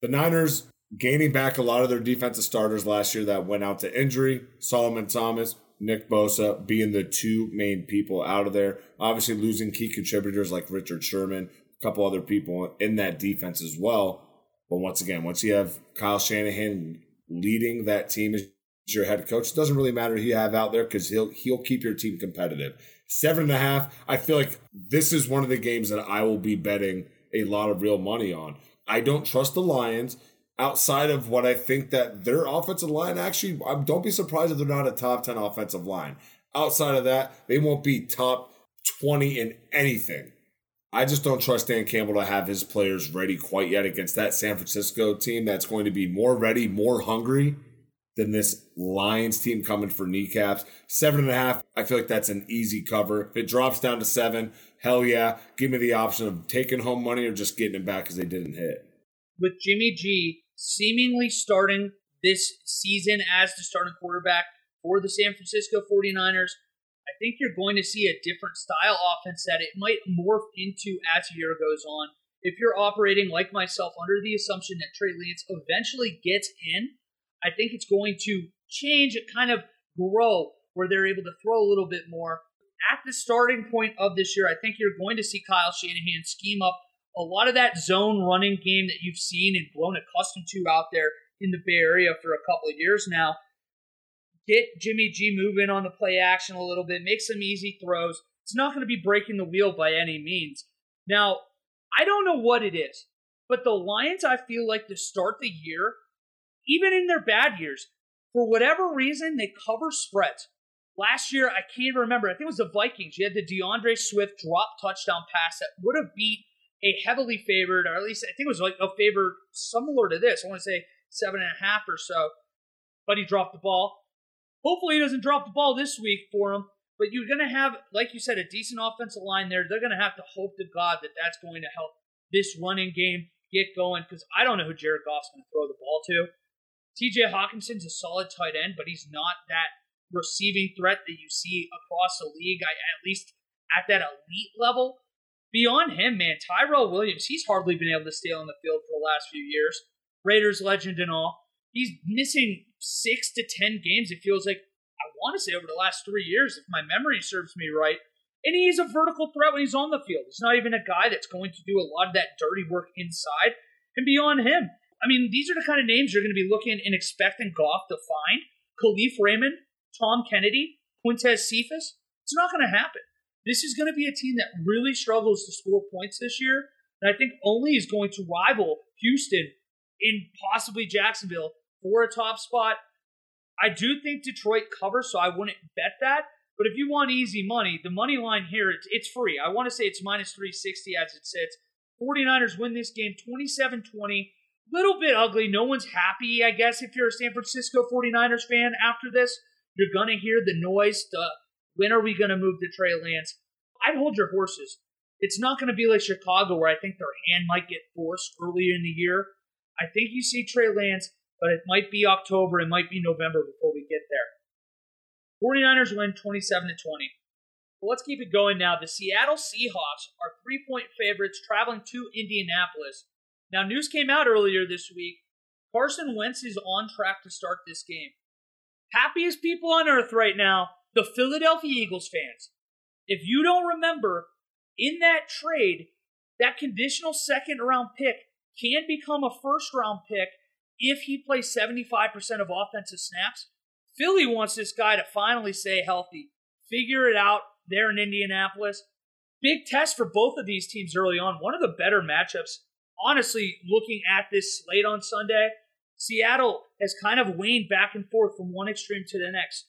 The Niners gaining back a lot of their defensive starters last year that went out to injury. Solomon Thomas, Nick Bosa being the two main people out of there. Obviously, losing key contributors like Richard Sherman, a couple other people in that defense as well. But once again, once you have Kyle Shanahan leading that team as your head coach, it doesn't really matter who you have out there because he'll he'll keep your team competitive. Seven and a half. I feel like this is one of the games that I will be betting a lot of real money on. I don't trust the Lions outside of what I think that their offensive line actually, don't be surprised if they're not a top 10 offensive line. Outside of that, they won't be top 20 in anything. I just don't trust Dan Campbell to have his players ready quite yet against that San Francisco team that's going to be more ready, more hungry than this Lions team coming for kneecaps. Seven and a half, I feel like that's an easy cover. If it drops down to seven, hell yeah, give me the option of taking home money or just getting it back because they didn't hit. With Jimmy G seemingly starting this season as the starting quarterback for the San Francisco 49ers, I think you're going to see a different style offense that it might morph into as the year goes on. If you're operating like myself under the assumption that Trey Lance eventually gets in, I think it's going to change, kind of grow where they're able to throw a little bit more. At the starting point of this year, I think you're going to see Kyle Shanahan scheme up a lot of that zone running game that you've seen and grown accustomed to out there in the Bay Area for a couple of years now. Get Jimmy G moving on the play action a little bit, make some easy throws. It's not going to be breaking the wheel by any means. Now, I don't know what it is, but the Lions, I feel like to start the year, even in their bad years, for whatever reason, they cover spreads. Last year, I can't remember. I think it was the Vikings. You had the D'Andre Swift drop touchdown pass that would have beat a heavily favored, or at least I think it was like a favored similar to this. I want to say seven and a half or so. But he dropped the ball. Hopefully, he doesn't drop the ball this week for him. But you're going to have, like you said, a decent offensive line there. They're going to have to hope to God that that's going to help this running game get going because I don't know who Jared Goff's going to throw the ball to. TJ Hockenson's a solid tight end, but he's not that receiving threat that you see across the league, at least at that elite level. Beyond him, man, Tyrell Williams, he's hardly been able to stay on the field for the last few years. Raiders legend and all. He's missing six to ten games, it feels like, I want to say over the last three years, if my memory serves me right. And he's a vertical threat when he's on the field. He's not even a guy that's going to do a lot of that dirty work inside. And beyond him, I mean, these are the kind of names you're going to be looking and expecting Goff to find. Kalif Raymond, Tom Kennedy, Quintez Cephus. It's not going to happen. This is going to be a team that really struggles to score points this year. And I think only is going to rival Houston in possibly Jacksonville for a top spot. I do think Detroit covers, so I wouldn't bet that. But if you want easy money, the money line here, it's, it's free. I want to say it's minus 360 as it sits. 49ers win this game 27 20. Little bit ugly. No one's happy, I guess, if you're a San Francisco 49ers fan after this. You're going to hear the noise, the when are we going to move to Trey Lance? I'd hold your horses. It's not going to be like Chicago where I think their hand might get forced earlier in the year. I think you see Trey Lance, but it might be October, it might be November before we get there. 49ers win 27 to 20. Well, let's keep it going now. The Seattle Seahawks are three point favorites traveling to Indianapolis. Now, news came out earlier this week. Carson Wentz is on track to start this game. Happiest people on earth right now the Philadelphia Eagles fans. If you don't remember, in that trade, that conditional second round pick can become a first round pick if he plays 75% of offensive snaps. Philly wants this guy to finally stay healthy, figure it out there in Indianapolis. Big test for both of these teams early on. One of the better matchups, honestly, looking at this slate on Sunday. Seattle has kind of waned back and forth from one extreme to the next.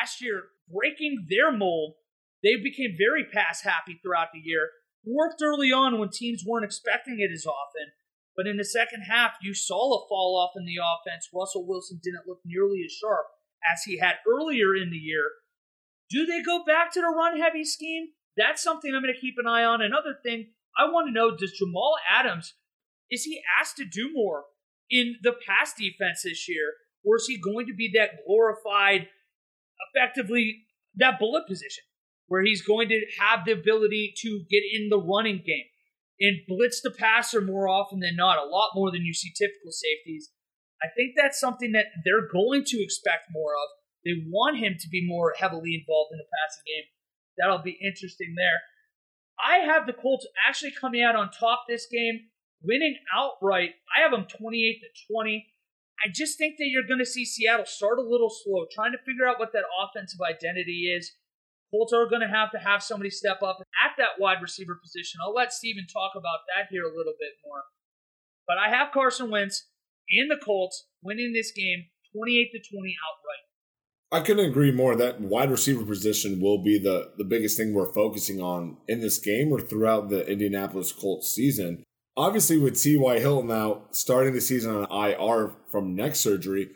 Last year, breaking their mold, they became very pass happy throughout the year. Worked early on when teams weren't expecting it as often. But in the second half, you saw a fall off in the offense. Russell Wilson didn't look nearly as sharp as he had earlier in the year. Do they go back to the run heavy scheme? That's something I'm going to keep an eye on. Another thing I want to know does Jamal Adams, is he asked to do more in the pass defense this year? Or is he going to be that glorified, effectively, that bullet position where he's going to have the ability to get in the running game and blitz the passer more often than not, a lot more than you see typical safeties? I think that's something that they're going to expect more of. They want him to be more heavily involved in the passing game. That'll be interesting there. I have the Colts actually coming out on top this game, winning outright. I have them 28 to 20. I just think that you're going to see Seattle start a little slow, trying to figure out what that offensive identity is. Colts are going to have to have somebody step up at that wide receiver position. I'll let Steven talk about that here a little bit more. But I have Carson Wentz and the Colts winning this game 28 to 20 outright. I couldn't agree more. That wide receiver position will be the, the biggest thing we're focusing on in this game or throughout the Indianapolis Colts season. Obviously, with T.Y. Hill now starting the season on IR from neck surgery,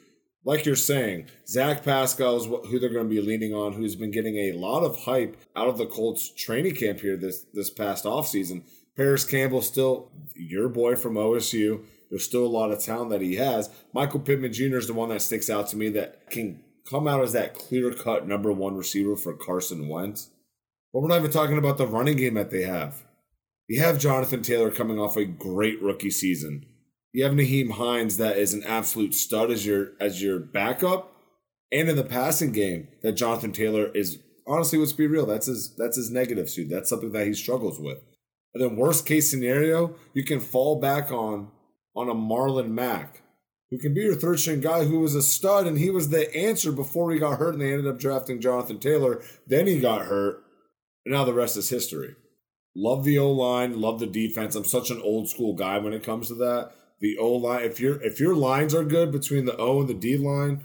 like you're saying, Zach Pascal is who they're going to be leaning on, who's been getting a lot of hype out of the Colts training camp here this this past offseason. Parris Campbell, still your boy from OSU. There's still a lot of talent that he has. Michael Pittman Jr. is the one that sticks out to me that can come out as that clear cut number one receiver for Carson Wentz. But we're not even talking about the running game that they have. You have Jonathan Taylor coming off a great rookie season. You have Nyheim Hines that is an absolute stud as your as your backup. And in the passing game, that Jonathan Taylor is honestly let's be real, that's his that's his negative suit. That's something that he struggles with. And then worst case scenario, you can fall back on on a Marlon Mack, who can be your third string guy who was a stud and he was the answer before he got hurt and they ended up drafting Jonathan Taylor. Then he got hurt. And now the rest is history. Love the O line, love the defense. I'm such an old school guy when it comes to that. The O line, if your if your lines are good between the O and the D line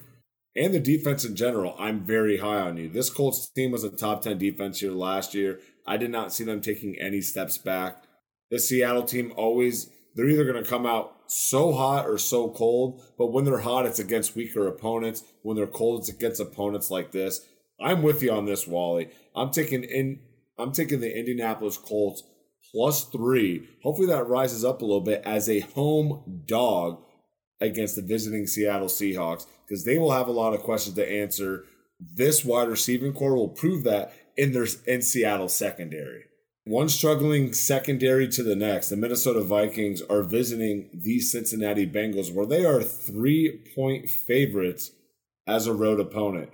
and the defense in general, I'm very high on you. This Colts team was a top 10 defense here last year. I did not see them taking any steps back. The Seattle team always they're either going to come out so hot or so cold, but when they're hot, it's against weaker opponents. When they're cold, it's against opponents like this. I'm with you on this, Wally. I'm taking in I'm taking the Indianapolis Colts plus three. Hopefully that rises up a little bit as a home dog against the visiting Seattle Seahawks because they will have a lot of questions to answer. This wide receiving core will prove that in their in Seattle secondary. One struggling secondary to the next, the Minnesota Vikings are visiting the Cincinnati Bengals, where they are three point favorites as a road opponent.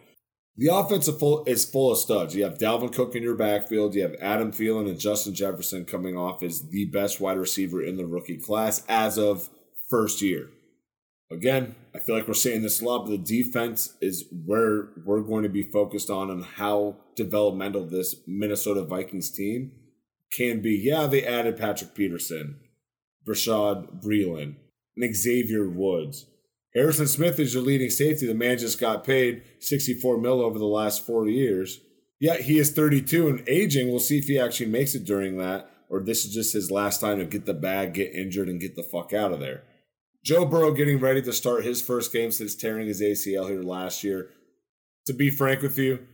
The offense is full, of studs. You have Dalvin Cook in your backfield. You have Adam Thielen and Justin Jefferson coming off as the best wide receiver in the rookie class as of first year. Again, I feel like we're saying this a lot, but the defense is where we're going to be focused on and how developmental this Minnesota Vikings team can be. Yeah, they added Patrick Peterson, Bashaud Breeland, and Xavier Woods. Harrison Smith is your leading safety. The man just got paid 64 mil over the last four years. Yet he is 32 and aging. We'll see if he actually makes it during that, or this is just his last time to get the bag, get injured, and get the fuck out of there. Joe Burrow getting ready to start his first game since tearing his ACL here last year. To be frank with you,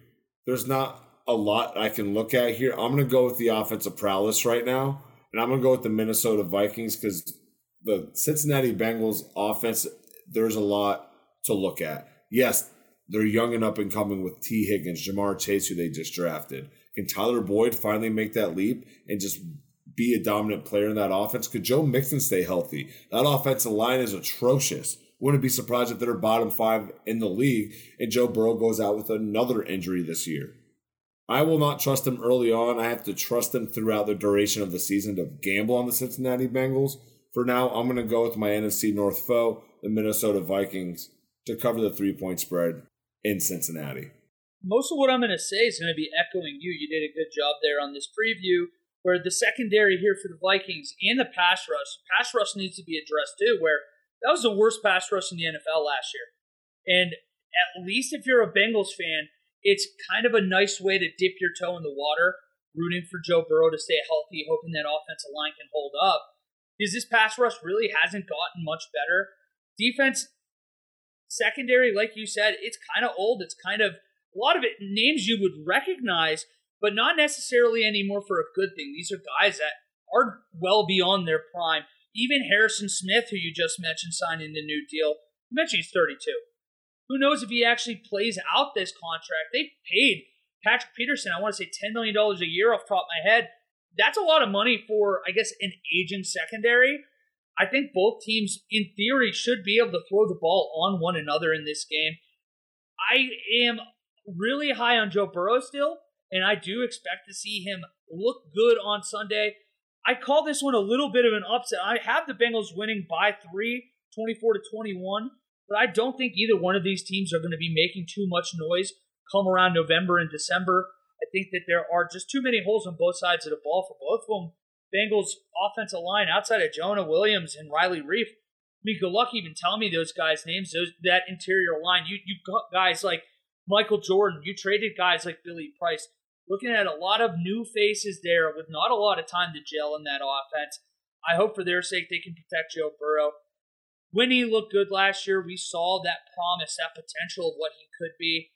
there's not a lot I can look at here. I'm going to go with the offensive prowess right now, and I'm going to go with the Minnesota Vikings because the Cincinnati Bengals offense, there's a lot to look at. Yes, they're young and up and coming with Tee Higgins, Ja'Marr Chase, who they just drafted. Can Tyler Boyd finally make that leap and just be a dominant player in that offense? Could Joe Mixon stay healthy? That offensive line is atrocious. Wouldn't be surprised if they're bottom five in the league and Joe Burrow goes out with another injury this year. I will not trust them early on. I have to trust them throughout the duration of the season to gamble on the Cincinnati Bengals For now, I'm going to go with my NFC North foe, the Minnesota Vikings, to cover the three point spread in Cincinnati. Most of what I'm going to say is going to be echoing you. You did a good job there on this preview, where the secondary here for the Vikings and the pass rush, pass rush needs to be addressed too, where that was the worst pass rush in the NFL last year. And at least if you're a Bengals fan, it's kind of a nice way to dip your toe in the water, rooting for Joe Burrow to stay healthy, hoping that offensive line can hold up. Because this pass rush really hasn't gotten much better. Defense, secondary, like you said, it's kind of old. It's kind of a lot of it names you would recognize, but not necessarily anymore for a good thing. These are guys that are well beyond their prime. Even Harrison Smith, who you just mentioned, signing the new deal. You mentioned he's 32. Who knows if he actually plays out this contract? They paid Patrick Peterson, I want to say $10 million a year off top of my head. That's a lot of money for, I guess, an aging secondary. I think both teams, in theory, should be able to throw the ball on one another in this game. I am really high on Joe Burrow still, and I do expect to see him look good on Sunday. I call this one a little bit of an upset. I have the Bengals winning by three, 24 to 21, but I don't think either one of these teams are going to be making too much noise come around November and December. I think that there are just too many holes on both sides of the ball for both of them. Bengals offensive line outside of Jonah Williams and Riley Reiff. I mean, good luck even telling me those guys' names. Those that interior line. You you got guys like Michael Jordan. You traded guys like Billy Price looking at a lot of new faces there with not a lot of time to gel in that offense. I hope for their sake they can protect Joe Burrow. When he looked good last year, we saw that promise, that potential of what he could be.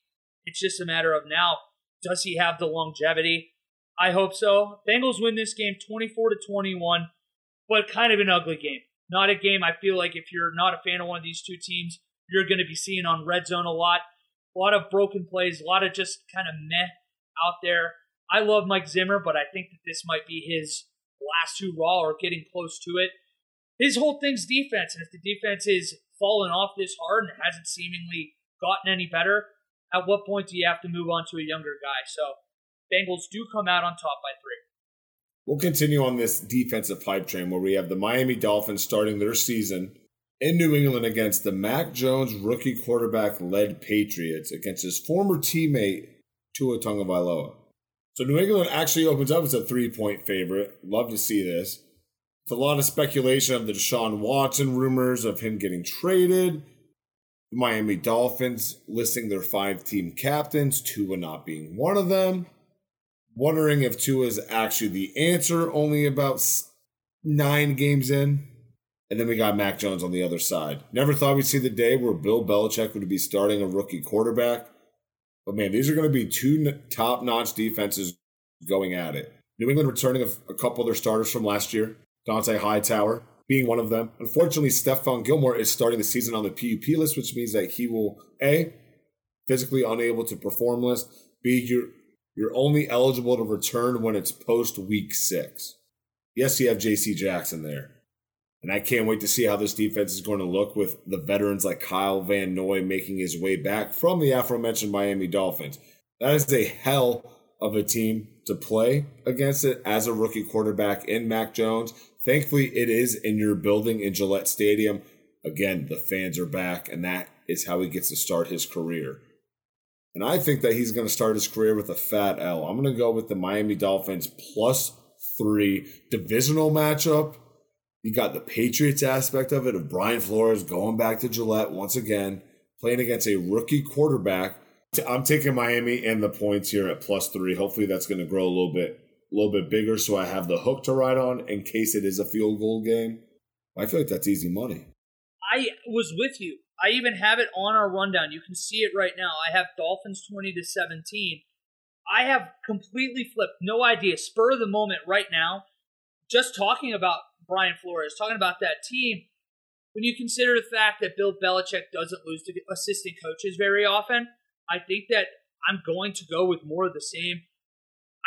It's just a matter of now, does he have the longevity? I hope so. Bengals win this game 24 to 21, but kind of an ugly game. Not a game I feel like if you're not a fan of one of these two teams, you're going to be seeing on red zone a lot. A lot of broken plays, a lot of just kind of meh out there. I love Mike Zimmer, but I think that this might be his last hurrah or getting close to it. His whole thing's defense, and if the defense is falling off this hard and hasn't seemingly gotten any better, at what point do you have to move on to a younger guy? So Bengals do come out on top by three. We'll continue on this defensive hype train where we have the Miami Dolphins starting their season in New England against the Mac Jones rookie quarterback led Patriots against his former teammate Tua Tagovailoa. So New England actually opens up as a three point favorite. Love to see this. It's a lot of speculation of the Deshaun Watson rumors of him getting traded. The Miami Dolphins listing their five team captains, Tua not being one of them. Wondering if Tua is actually the answer, only about nine games in. And then we got Mac Jones on the other side. Never thought we'd see the day where Bill Belichick would be starting a rookie quarterback. But man, these are going to be two top notch defenses going at it. New England returning a, a, couple of their starters from last year, Dont'a Hightower being one of them. Unfortunately, Stephon Gilmore is starting the season on the PUP list, which means that he will A, physically unable to perform list, B, you're, you're only eligible to return when it's post week six. Yes, you have JC Jackson there. And I can't wait to see how this defense is going to look with the veterans like Kyle Van Noy making his way back from the aforementioned Miami Dolphins. That is a hell of a team to play against it as a rookie quarterback in Mac Jones. Thankfully, it is in your building in Gillette Stadium. Again, the fans are back, and that is how he gets to start his career. And I think that he's going to start his career with a fat L. I'm going to go with the Miami Dolphins plus three divisional matchup you got the Patriots aspect of it of Brian Flores going back to Gillette once again, playing against a rookie quarterback. I'm taking Miami and the points here at plus three. Hopefully that's going to grow a little bit, a little bit bigger, so I have the hook to ride on in case it is a field goal game. I feel like that's easy money. I was with you. I even have it on our rundown. You can see it right now. I have Dolphins 20 to 17. I have completely flipped. No idea. Spur of the moment right now. Just talking about Brian Flores, talking about that team, when you consider the fact that Bill Belichick doesn't lose to assistant coaches very often, I think that I'm going to go with more of the same.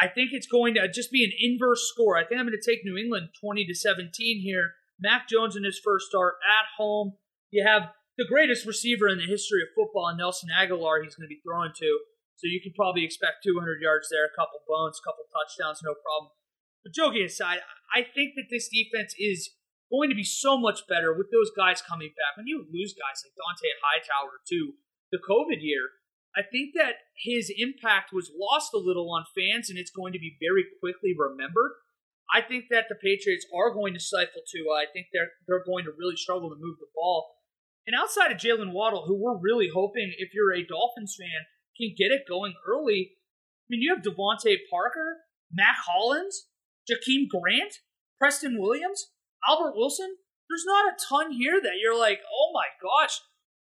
I think it's going to just be an inverse score. I think I'm going to take New England 20 to 17 here. Mac Jones in his first start at home. You have the greatest receiver in the history of football, Nelson Agholor, he's going to be throwing to. So you can probably expect 200 yards there, a couple bones, a couple touchdowns, no problem. But joking aside, I think that this defense is going to be so much better with those guys coming back. When you lose guys like Dont'a Hightower to the COVID year, I think that his impact was lost a little on fans, and it's going to be very quickly remembered. I think that the Patriots are going to stifle Tua. I think they're they're going to really struggle to move the ball. And outside of Jaylen Waddle, who we're really hoping, if you're a Dolphins fan, can get it going early. I mean, you have DeVante Parker, Mack Hollins, Jakeem Grant, Preston Williams, Albert Wilson. There's not a ton here that you're like, oh my gosh,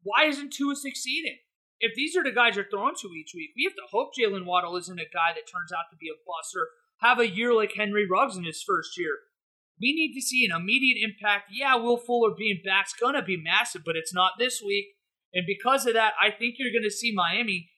why isn't Tua succeeding? If these are the guys you're throwing to each week, we have to hope Jaylen Waddle isn't a guy that turns out to be a bust or have a year like Henry Ruggs in his first year. We need to see an immediate impact. Yeah, Will Fuller being back's gonna be massive, but it's not this week. And because of that, I think you're gonna see Miami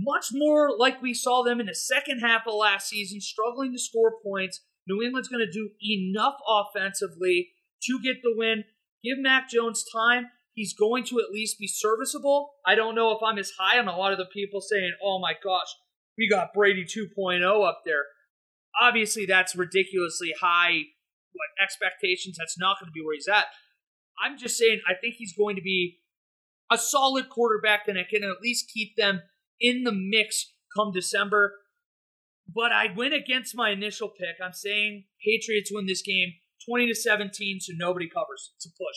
much more like we saw them in the second half of last season, struggling to score points. New England's going to do enough offensively to get the win. Give Mac Jones time. He's going to at least be serviceable. I don't know if I'm as high on a lot of the people saying, oh my gosh, we got Brady 2.0 up there. Obviously, that's ridiculously high what expectations. That's not going to be where he's at. I'm just saying, I think he's going to be a solid quarterback that can at least keep them in the mix come December. But I went against my initial pick. I'm saying Patriots win this game 20 to 17, so nobody covers. It's a push.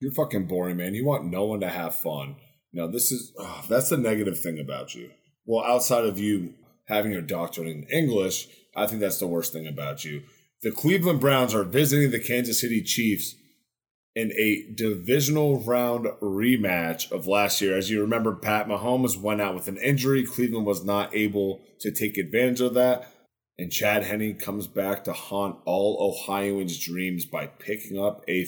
You're fucking boring, man. You want no one to have fun. Now, this is oh, that's the negative thing about you. Well, outside of you having your doctorate in English, I think that's the worst thing about you. The Cleveland Browns are visiting the Kansas City Chiefs in a divisional round rematch of last year. As you remember, Pat Mahomes went out with an injury. Cleveland was not able to take advantage of that. And Chad Henne comes back to haunt all Ohioans' dreams by picking up a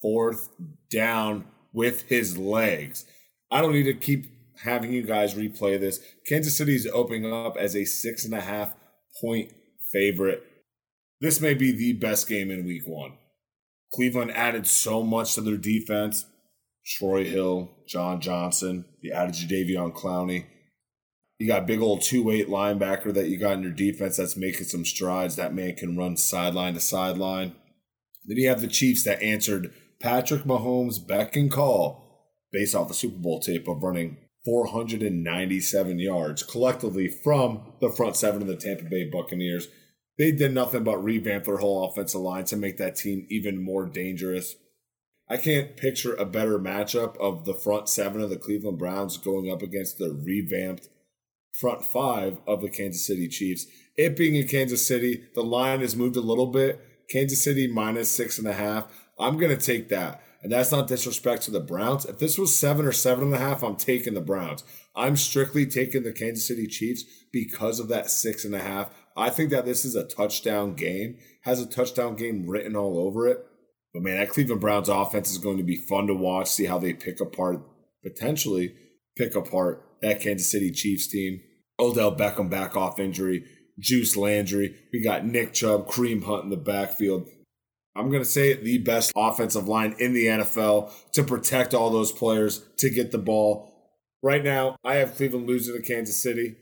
fourth down with his legs. I don't need to keep having you guys replay this. Kansas City is opening up as a six and a half point favorite. This may be the best game in week one. Cleveland added so much to their defense. Troy Hill, John Johnson, you added Jadeveon Clowney. You got big old two weight linebacker that you got in your defense that's making some strides. That man can run sideline to sideline. Then you have the Chiefs that answered Patrick Mahomes' beck and call based off the Super Bowl tape of running 497 yards collectively from the front seven of the Tampa Bay Buccaneers they did nothing but revamp their whole offensive line to make that team even more dangerous. I can't picture a better matchup of the front seven of the Cleveland Browns going up against the revamped front five of the Kansas City Chiefs. It being in Kansas City, the line has moved a little bit. Kansas City minus six and a half. I'm going to take that. And that's not disrespect to the Browns. If this was seven or seven and a half, I'm taking the Browns. I'm strictly taking the Kansas City Chiefs because of that six and a half. I think that this is a touchdown game, has a touchdown game written all over it. But man, that Cleveland Browns offense is going to be fun to watch, see how they pick apart, potentially pick apart that Kansas City Chiefs team. Odell Beckham back off injury, Juice Landry. We got Nick Chubb, Kareem Hunt in the backfield. I'm going to say it the best offensive line in the NFL to protect all those players, to get the ball. Right now, I have Cleveland losing to Kansas City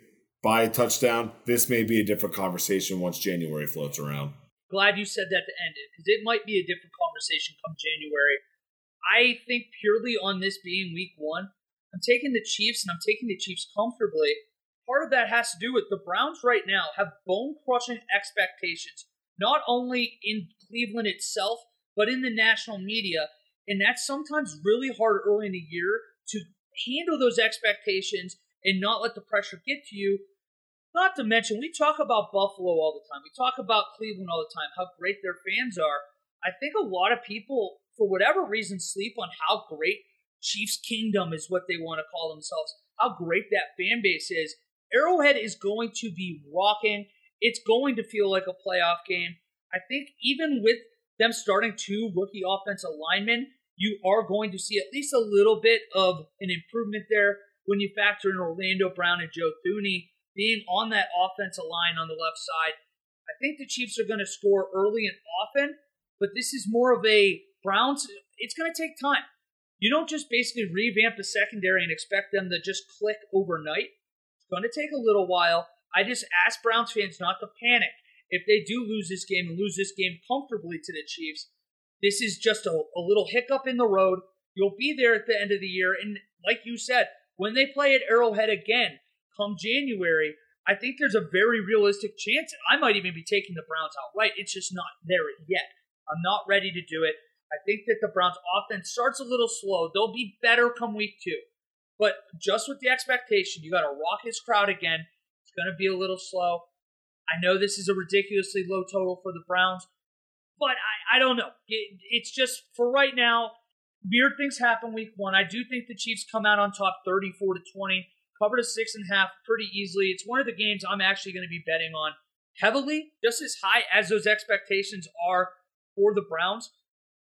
by a touchdown, this may be a different conversation once January floats around. Glad you said that to end it, because it might be a different conversation come January. I think purely on this being week one, I'm taking the Chiefs and I'm taking the Chiefs comfortably. Part of that has to do with the Browns right now have bone crushing expectations, not only in Cleveland itself, but in the national media. And that's sometimes really hard early in the year to handle those expectations and not let the pressure get to you not to mention, we talk about Buffalo all the time. We talk about Cleveland all the time, how great their fans are. I think a lot of people, for whatever reason, sleep on how great Chiefs Kingdom is what they want to call themselves, how great that fan base is. Arrowhead is going to be rocking. It's going to feel like a playoff game. I think even with them starting two rookie offensive linemen, you are going to see at least a little bit of an improvement there when you factor in Orlando Brown and Joe Thuney being on that offensive line on the left side. I think the Chiefs are going to score early and often, but this is more of a Browns. It's going to take time. You don't just basically revamp the secondary and expect them to just click overnight. It's going to take a little while. I just ask Browns fans not to panic. If they do lose this game and lose this game comfortably to the Chiefs, This is just a, a little hiccup in the road. You'll be there at the end of the year. And like you said, when they play at Arrowhead again come January, I think there's a very realistic chance. That I might even be taking the Browns outright. It's just not there yet. I'm not ready to do it. I think that the Browns offense starts a little slow. They'll be better come week two. But just with the expectation, you got a raucous crowd again. It's going to be a little slow. I know this is a ridiculously low total for the Browns, but I, I don't know. It, it's just for right now, weird things happen week one. I do think the Chiefs come out on top 34 to 20, covered a six and a half pretty easily. It's one of the games I'm actually going to be betting on heavily, just as high as those expectations are for the Browns.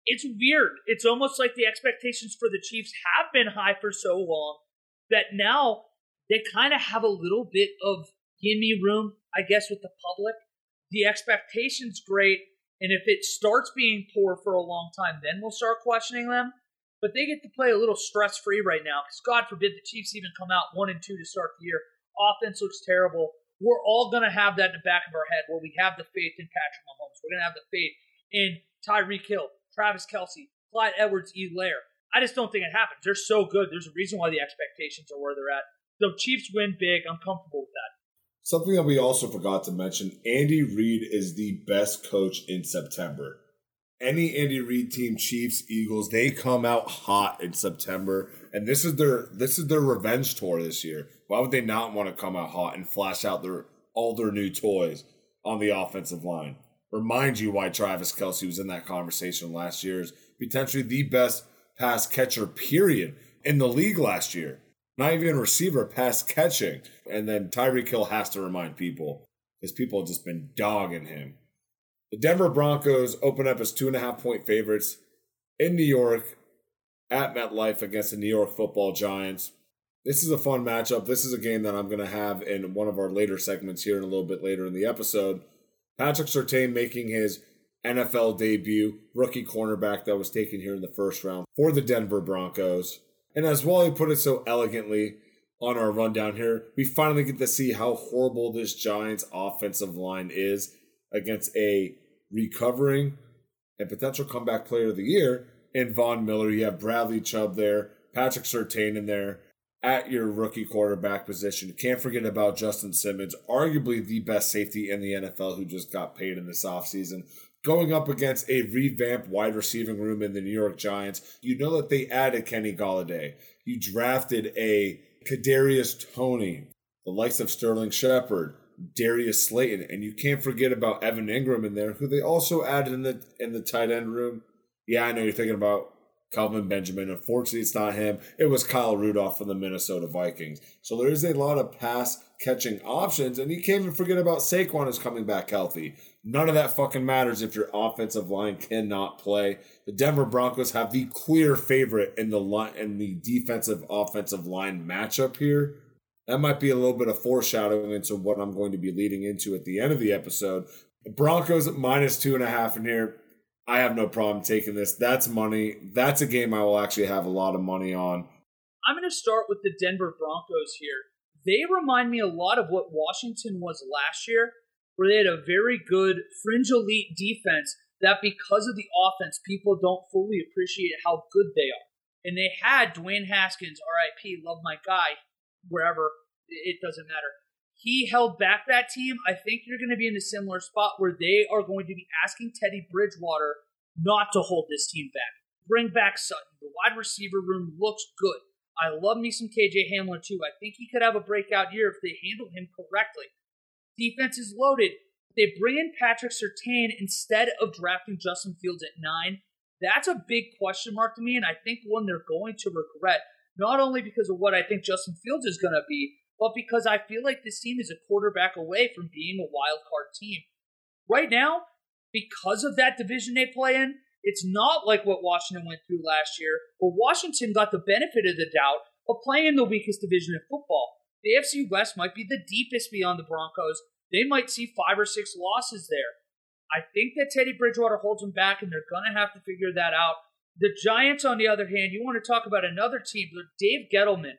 It's weird. It's almost like the expectations for the Chiefs have been high for so long that now they kind of have a little bit of gimme room, I guess, with the public. The expectation's great. And if it starts being poor for a long time, then we'll start questioning them. But they get to play a little stress free right now because God forbid the Chiefs even come out one and two to start the year. Offense looks terrible. We're all going to have that in the back of our head where we have the faith in Patrick Mahomes. We're going to have the faith in Tyreek Hill, Travis Kelce, Clyde Edwards, Helaire. I just don't think it happens. They're so good. There's a reason why the expectations are where they're at. The Chiefs win big. I'm comfortable with that. Something that we also forgot to mention Andy Reid is the best coach in September. Any Andy Reid team, Chiefs, Eagles, they come out hot in September, and this is their this is their revenge tour this year. Why would they not want to come out hot and flash out their all their new toys on the offensive line? Remind you why Travis Kelce was in that conversation last year is potentially the best pass catcher period in the league last year. Not even receiver, pass catching. And then Tyreek Hill has to remind people because people have just been dogging him. The Denver Broncos open up as two and a half point favorites in New York at MetLife against the New York football giants. This is a fun matchup. This is a game that I'm going to have in one of our later segments here and a little bit later in the episode. Patrick Surtain making his NFL debut, rookie cornerback that was taken here in the first round for the Denver Broncos. And as Wally put it so elegantly on our rundown here, we finally get to see how horrible this Giants offensive line is against a recovering and potential comeback player of the year in Von Miller. You have Bradley Chubb there, Patrick Surtain in there at your rookie quarterback position. Can't forget about Justin Simmons, arguably the best safety in the NFL who just got paid in this offseason going up against a revamped wide receiving room in the New York Giants. You know that they added Kenny Golladay. You drafted a Kadarius Toney, the likes of Sterling Shepard, Darius Slayton, and you can't forget about Evan Engram in there, who they also added in the in the tight end room. Yeah, I know you're thinking about Kelvin Benjamin. Unfortunately, it's not him. It was Kyle Rudolph from the Minnesota Vikings. So there is a lot of pass catching options, and you can't even forget about Saquon is coming back healthy. None of that fucking matters if your offensive line cannot play. The Denver Broncos have the clear favorite in the line in the defensive offensive line matchup here. That might be a little bit of foreshadowing into what I'm going to be leading into at the end of the episode. The Broncos at minus two and a half in here. I have no problem taking this. That's money. That's a game I will actually have a lot of money on. I'm going to start with the Denver Broncos here. They remind me a lot of what Washington was last year where they had a very good fringe elite defense that because of the offense, people don't fully appreciate how good they are. And they had Dwayne Haskins, RIP, love my guy, wherever, it doesn't matter. He held back that team. I think you're going to be in a similar spot where they are going to be asking Teddy Bridgewater not to hold this team back. Bring back Sutton. The wide receiver room looks good. I love me some KJ Hamler too. I think he could have a breakout year if they handle him correctly. Defense is loaded. They bring in Patrick Surtain instead of drafting Justin Fields at nine. That's a big question mark to me, and I think one they're going to regret, not only because of what I think Justin Fields is going to be, but because I feel like this team is a quarterback away from being a wild card team. Right now, because of that division they play in, it's not like what Washington went through last year, where Washington got the benefit of the doubt of playing in the weakest division in football. The AFC West might be the deepest beyond the Broncos. They might see five or six losses there. I think that Teddy Bridgewater holds them back, and they're going to have to figure that out. The Giants, on the other hand, you want to talk about another team, Dave Gettleman,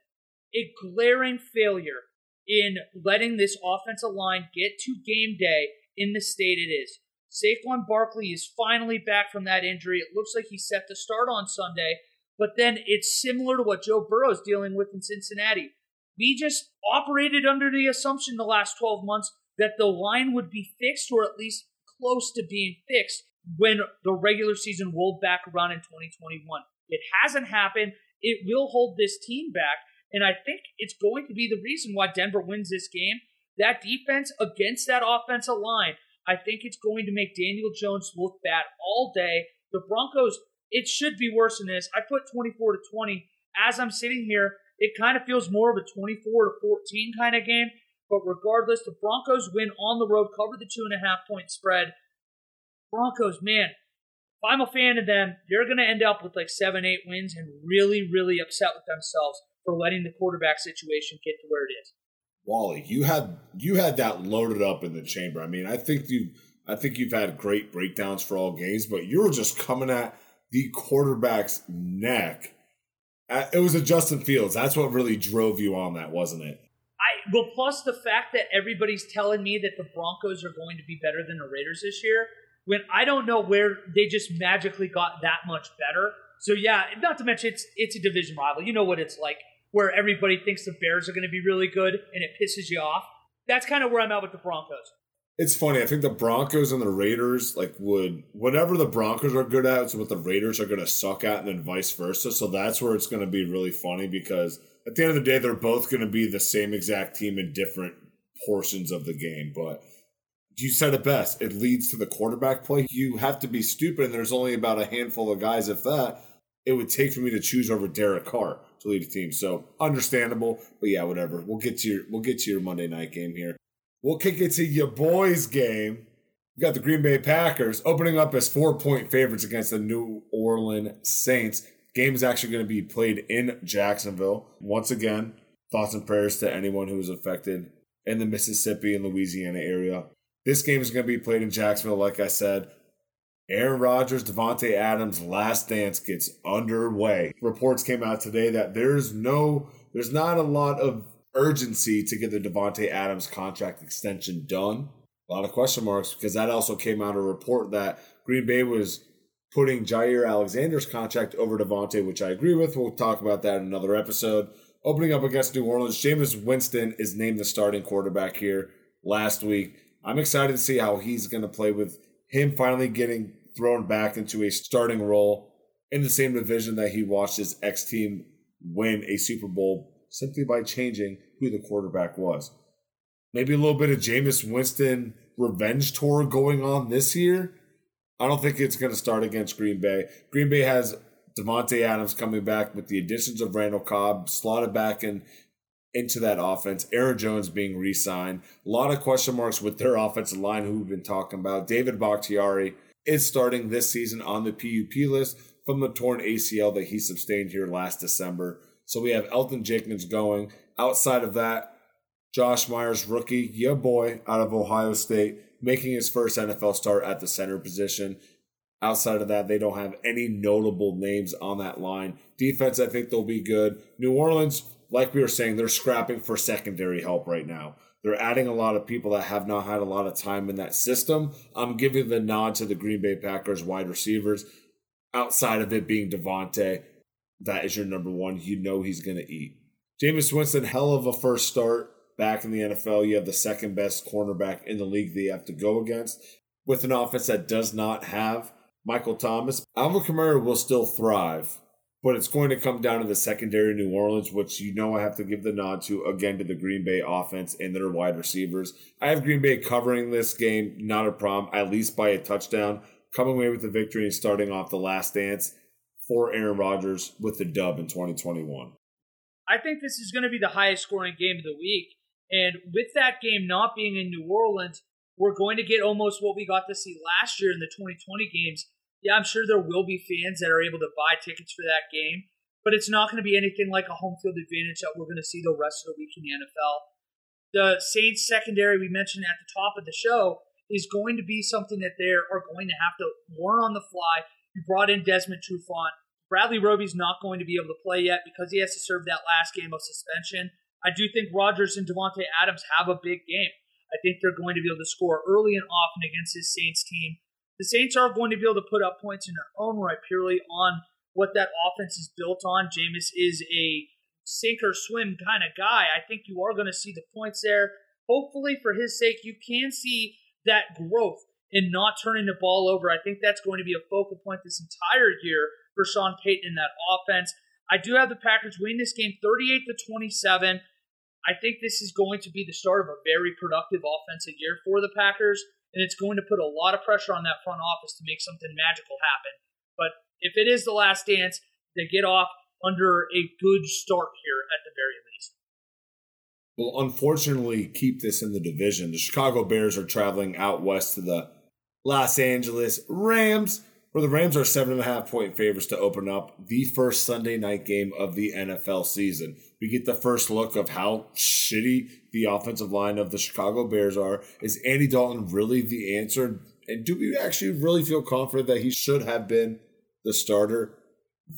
a glaring failure in letting this offensive line get to game day in the state it is. Saquon Barkley is finally back from that injury. It looks like he's set to start on Sunday, but then it's similar to what Joe Burrow's dealing with in Cincinnati. We just operated under the assumption the last 12 months that the line would be fixed or at least close to being fixed when the regular season rolled back around in 2021. It hasn't happened. It will hold this team back. And I think it's going to be the reason why Denver wins this game. That defense against that offensive line, I think it's going to make Daniel Jones look bad all day. The Broncos, it should be worse than this. I put 24 to 20. As I'm sitting here, it kind of feels more of a 24 to 14 kind of game. But regardless, the Broncos win on the road, cover the two and a half point spread. Broncos, man, if I'm a fan of them, they're going to end up with like seven, eight wins and really, really upset with themselves for letting the quarterback situation get to where it is. Wally, you had you had that loaded up in the chamber. I mean, I think you I think you've had great breakdowns for all games, but you were just coming at the quarterback's neck. Uh, it was a Justin Fields. That's what really drove you on that, wasn't it? I well, plus the fact that everybody's telling me that the Broncos are going to be better than the Raiders this year, when I don't know where they just magically got that much better. So yeah, not to mention it's it's a division rival. You know what it's like where everybody thinks the Bears are going to be really good and it pisses you off. That's kind of where I'm at with the Broncos. It's funny. I think the Broncos and the Raiders like would whatever the Broncos are good at is what the Raiders are going to suck at, and then vice versa. So that's where it's going to be really funny because at the end of the day, they're both going to be the same exact team in different portions of the game. But you said it best. It leads to the quarterback play. You have to be stupid, and there's only about a handful of guys, if that, it would take for me to choose over Derek Carr to lead a team. So understandable, but yeah, whatever. We'll get to your we'll get to your Monday night game here. We'll kick it to your boys game. We got the Green Bay Packers opening up as four point favorites against the New Orleans Saints. Game is actually going to be played in Jacksonville. Once again, thoughts and prayers to anyone who was affected in the Mississippi and Louisiana area. This game is going to be played in Jacksonville, like I said. Aaron Rodgers, Davante Adams' last dance gets underway. Reports came out today that there's no, there's not a lot of urgency to get the Davante Adams contract extension done. A lot of question marks because that also came out a report that Green Bay was putting Jaire Alexander's contract over Davante, which I agree with. We'll talk about that in another episode. Opening up against New Orleans, Jameis Winston is named the starting quarterback here last week. I'm excited to see how he's going to play with him finally getting thrown back into a starting role in the same division that he watched his ex team win a Super Bowl simply by changing who the quarterback was. Maybe a little bit of Jameis Winston revenge tour going on this year. I don't think it's going to start against Green Bay. Green Bay has Davante Adams coming back with the additions of Randall Cobb slotted back in into that offense. Aaron Jones being re-signed. A lot of question marks with their offensive line who we've been talking about. David Bakhtiari is starting this season on the PUP list from the torn ACL that he sustained here last December. So we have Elgton Jenkins going. Outside of that, Josh Myers, rookie, your boy out of Ohio State, making his first NFL start at the center position. Outside of that, they don't have any notable names on that line. Defense, I think they'll be good. New Orleans, like we were saying, they're scrapping for secondary help right now. They're adding a lot of people that have not had a lot of time in that system. I'm giving the nod to the Green Bay Packers wide receivers. Outside of it being Davante, that is your number one. You know he's going to eat. Jameis Winston, hell of a first start back in the NFL. You have the second best cornerback in the league that you have to go against. With an offense that does not have Michael Thomas, Alvin Kamara will still thrive but it's going to come down to the secondary New Orleans, which you know I have to give the nod to again to the Green Bay offense and their wide receivers. I have Green Bay covering this game, not a problem, at least by a touchdown, coming away with the victory and starting off the last dance for Aaron Rodgers with the dub in 2021. I think this is going to be the highest scoring game of the week. And with that game not being in New Orleans, we're going to get almost what we got to see last year in the 2020 games yeah, I'm sure there will be fans that are able to buy tickets for that game, but it's not going to be anything like a home field advantage that we're going to see the rest of the week in the NFL. The Saints secondary we mentioned at the top of the show is going to be something that they are going to have to learn on the fly. You brought in Desmond Trufant. Bradley Roby's not going to be able to play yet because he has to serve that last game of suspension. I do think Rodgers and Davante Adams have a big game. I think they're going to be able to score early and often against this Saints team. The Saints are going to be able to put up points in their own right purely on what that offense is built on. Jameis is a sink or swim kind of guy. I think you are going to see the points there. Hopefully, for his sake, you can see that growth in not turning the ball over. I think that's going to be a focal point this entire year for Sean Payton in that offense. I do have the Packers win this game 38 to 27. I think this is going to be the start of a very productive offensive year for the Packers, and it's going to put a lot of pressure on that front office to make something magical happen. But if it is the last dance, they get off under a good start here at the very least. Will unfortunately keep this in the division. The Chicago Bears are traveling out west to the Los Angeles Rams, where the Rams are seven and a half point favorites to open up the first Sunday night game of the NFL season. We get the first look of how shitty the offensive line of the Chicago Bears are. Is Andy Dalton really the answer? And do we actually really feel confident that he should have been the starter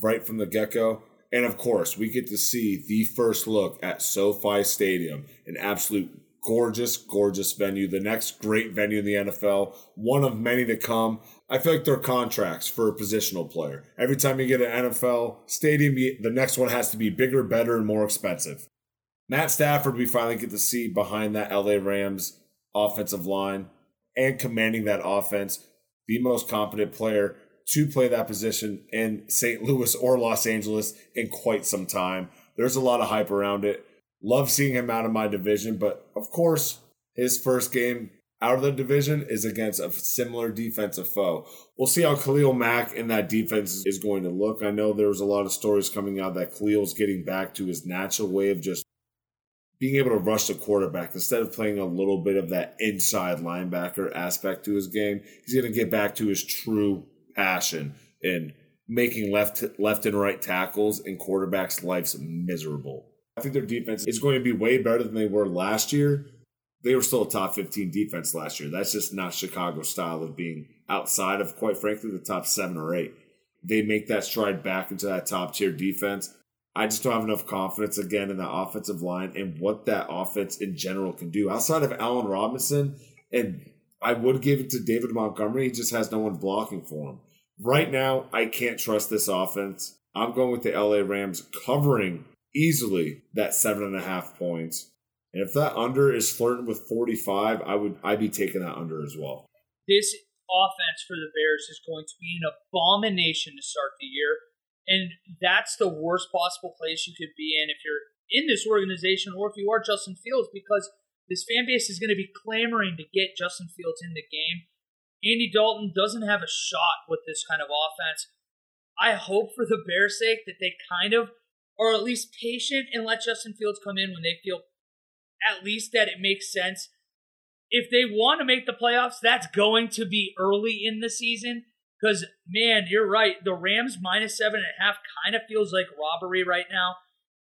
right from the get go? And of course, we get to see the first look at SoFi Stadium, an absolute gorgeous, gorgeous venue. The next great venue in the NFL, one of many to come. I feel like they're contracts for a positional player. Every time you get an NFL stadium, the next one has to be bigger, better, and more expensive. Matt Stafford, we finally get to see behind that LA Rams offensive line and commanding that offense, the most competent player to play that position in St. Louis or Los Angeles in quite some time. There's a lot of hype around it. Love seeing him out of my division, but of course, his first game out of the division is against a similar defensive foe. We'll see how Khalil Mack in that defense is going to look. I know there was a lot of stories coming out that Khalil's getting back to his natural way of just being able to rush the quarterback instead of playing a little bit of that inside linebacker aspect to his game. He's going to get back to his true passion in making left left and right tackles and quarterbacks' lives miserable. Think their defense is going to be way better than they were last year. They were still a top 15 defense last year. That's just not Chicago's style of being outside of, quite frankly, the top seven or eight. They make that stride back into that top tier defense. I just don't have enough confidence again in the offensive line and what that offense in general can do. Outside of Allen Robinson, and I would give it to David Montgomery, he just has no one blocking for him. Right now, I can't trust this offense. I'm going with the LA Rams covering easily that seven and a half points. And if that under is flirting with 45, I would I'd be taking that under as well. This offense for the Bears is going to be an abomination to start the year. And that's the worst possible place you could be in if you're in this organization or if you are Justin Fields because this fan base is going to be clamoring to get Justin Fields in the game. Andy Dalton doesn't have a shot with this kind of offense. I hope for the Bears' sake that they kind of or at least patient and let Justin Fields come in when they feel at least that it makes sense. If they want to make the playoffs, that's going to be early in the season. Because, man, you're right. The Rams minus seven and a half kind of feels like robbery right now.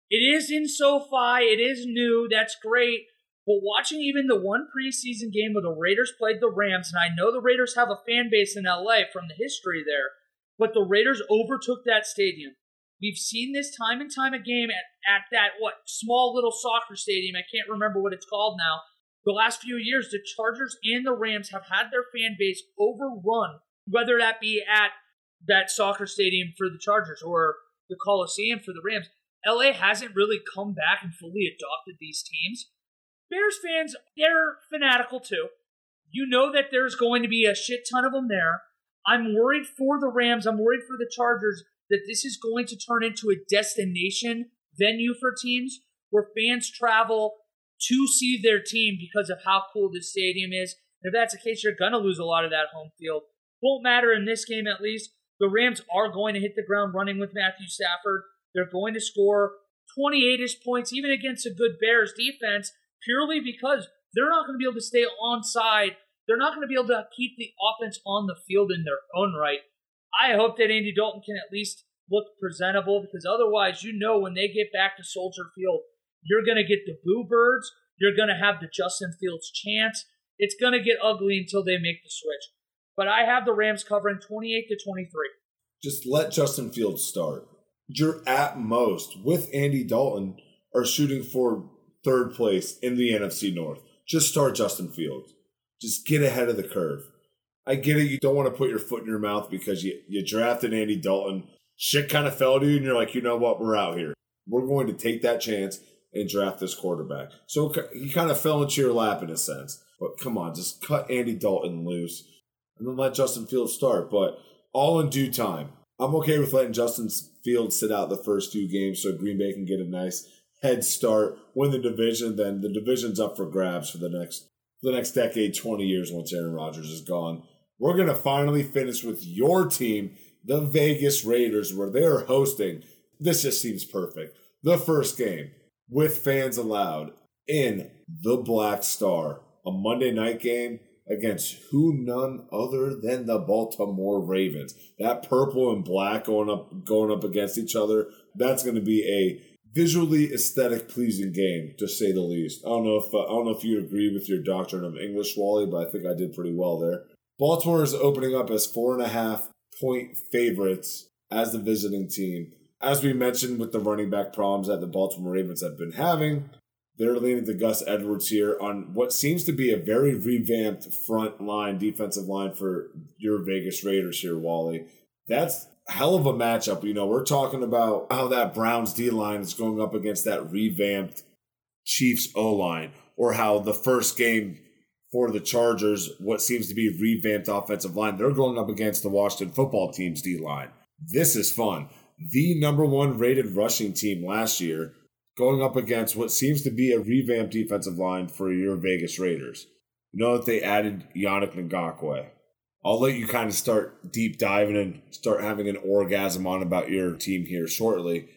It is in SoFi. It is new. That's great. But watching even the one preseason game where the Raiders played the Rams, and I know the Raiders have a fan base in LA from the history there, but the Raiders overtook that stadium. We've seen this time and time again at, at that what small little soccer stadium. I can't remember what it's called now. The last few years, the Chargers and the Rams have had their fan base overrun, whether that be at that soccer stadium for the Chargers or the Coliseum for the Rams. LA hasn't really come back and fully adopted these teams. Bears fans, they're fanatical too. You know that there's going to be a shit ton of them there. I'm worried for the Rams. I'm worried for the Chargers that this is going to turn into a destination venue for teams where fans travel to see their team because of how cool this stadium is. And if that's the case, you're going to lose a lot of that home field. Won't matter in this game, at least. The Rams are going to hit the ground running with Matthew Stafford. They're going to score 28 ish points, even against a good Bears defense, purely because they're not going to be able to stay on side. They're not going to be able to keep the offense on the field in their own right. I hope that Andy Dalton can at least look presentable because otherwise, you know, when they get back to Soldier Field, you're going to get the boo birds. You're going to have the Justin Fields chance. It's going to get ugly until they make the switch. But I have the Rams covering 28 to 23. Just let Justin Fields start. You're at most with Andy Dalton are shooting for third place in the NFC North. just start Justin Fields. Just get ahead of the curve. I get it. You don't want to put your foot in your mouth because you, you drafted Andy Dalton. Shit kind of fell to you, and you're like, you know what? We're out here. We're going to take that chance and draft this quarterback. So he kind of fell into your lap in a sense. But come on, just cut Andy Dalton loose and then let Justin Fields start. But all in due time. I'm okay with letting Justin Fields sit out the first two games so Green Bay can get a nice head start, win the division. Then the division's up for grabs for the next for the next decade, 20 years once Aaron Rodgers is gone. We're gonna finally finish with your team, the Vegas Raiders, where they are hosting. This just seems perfect. The first game with fans allowed in the Black Star, a Monday night game against who none other than the Baltimore Ravens. That purple and black going up going up against each other, that's going to be a visually aesthetic pleasing game to say the least. I don't know if I don't know if you agree with your doctrine of English, Wally, but I think I did pretty well there. Baltimore is opening up as four and a half point favorites as the visiting team. As we mentioned with the running back problems that the Baltimore Ravens have been having, they're leaning to Gus Edwards here on what seems to be a very revamped front line, defensive line for your Vegas Raiders here, Wally. That's hell of a matchup. You know, we're talking about how that Browns D line is going up against that revamped Chiefs O line, or how the first game for the Chargers, what seems to be revamped offensive line, they're going up against the Washington football team's D line. This is fun. The number one rated rushing team last year going up against what seems to be a revamped defensive line for your Vegas Raiders. Know that they added Yannick Ngakoue. I'll let you kind of start deep diving and start having an orgasm on about your team here shortly.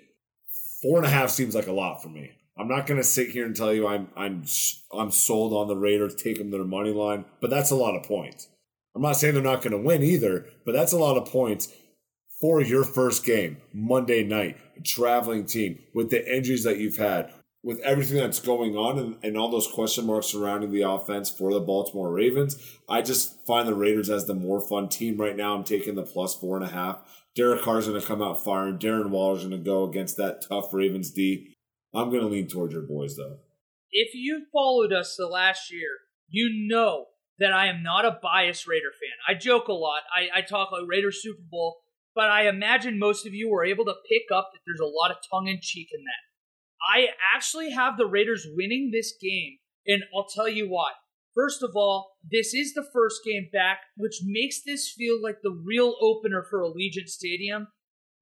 Four and a half seems like a lot for me. I'm not going to sit here and tell you I'm I'm I'm sold on the Raiders, take them their money line, but that's a lot of points. I'm not saying they're not going to win either, but that's a lot of points for your first game Monday night, traveling team with the injuries that you've had, with everything that's going on and, and all those question marks surrounding the offense for the Baltimore Ravens. I just find the Raiders as the more fun team right now. I'm taking the plus four and a half. Derek Carr's going to come out firing. Darren Waller's going to go against that tough Ravens D. I'm going to lean towards your boys, though. If you followed us the last year, you know that I am not a biased Raider fan. I joke a lot. I, I talk like Raiders Super Bowl but I imagine most of you were able to pick up that there's a lot of tongue in cheek in that. I actually have the Raiders winning this game, and I'll tell you why. First of all, this is the first game back, which makes this feel like the real opener for Allegiant Stadium.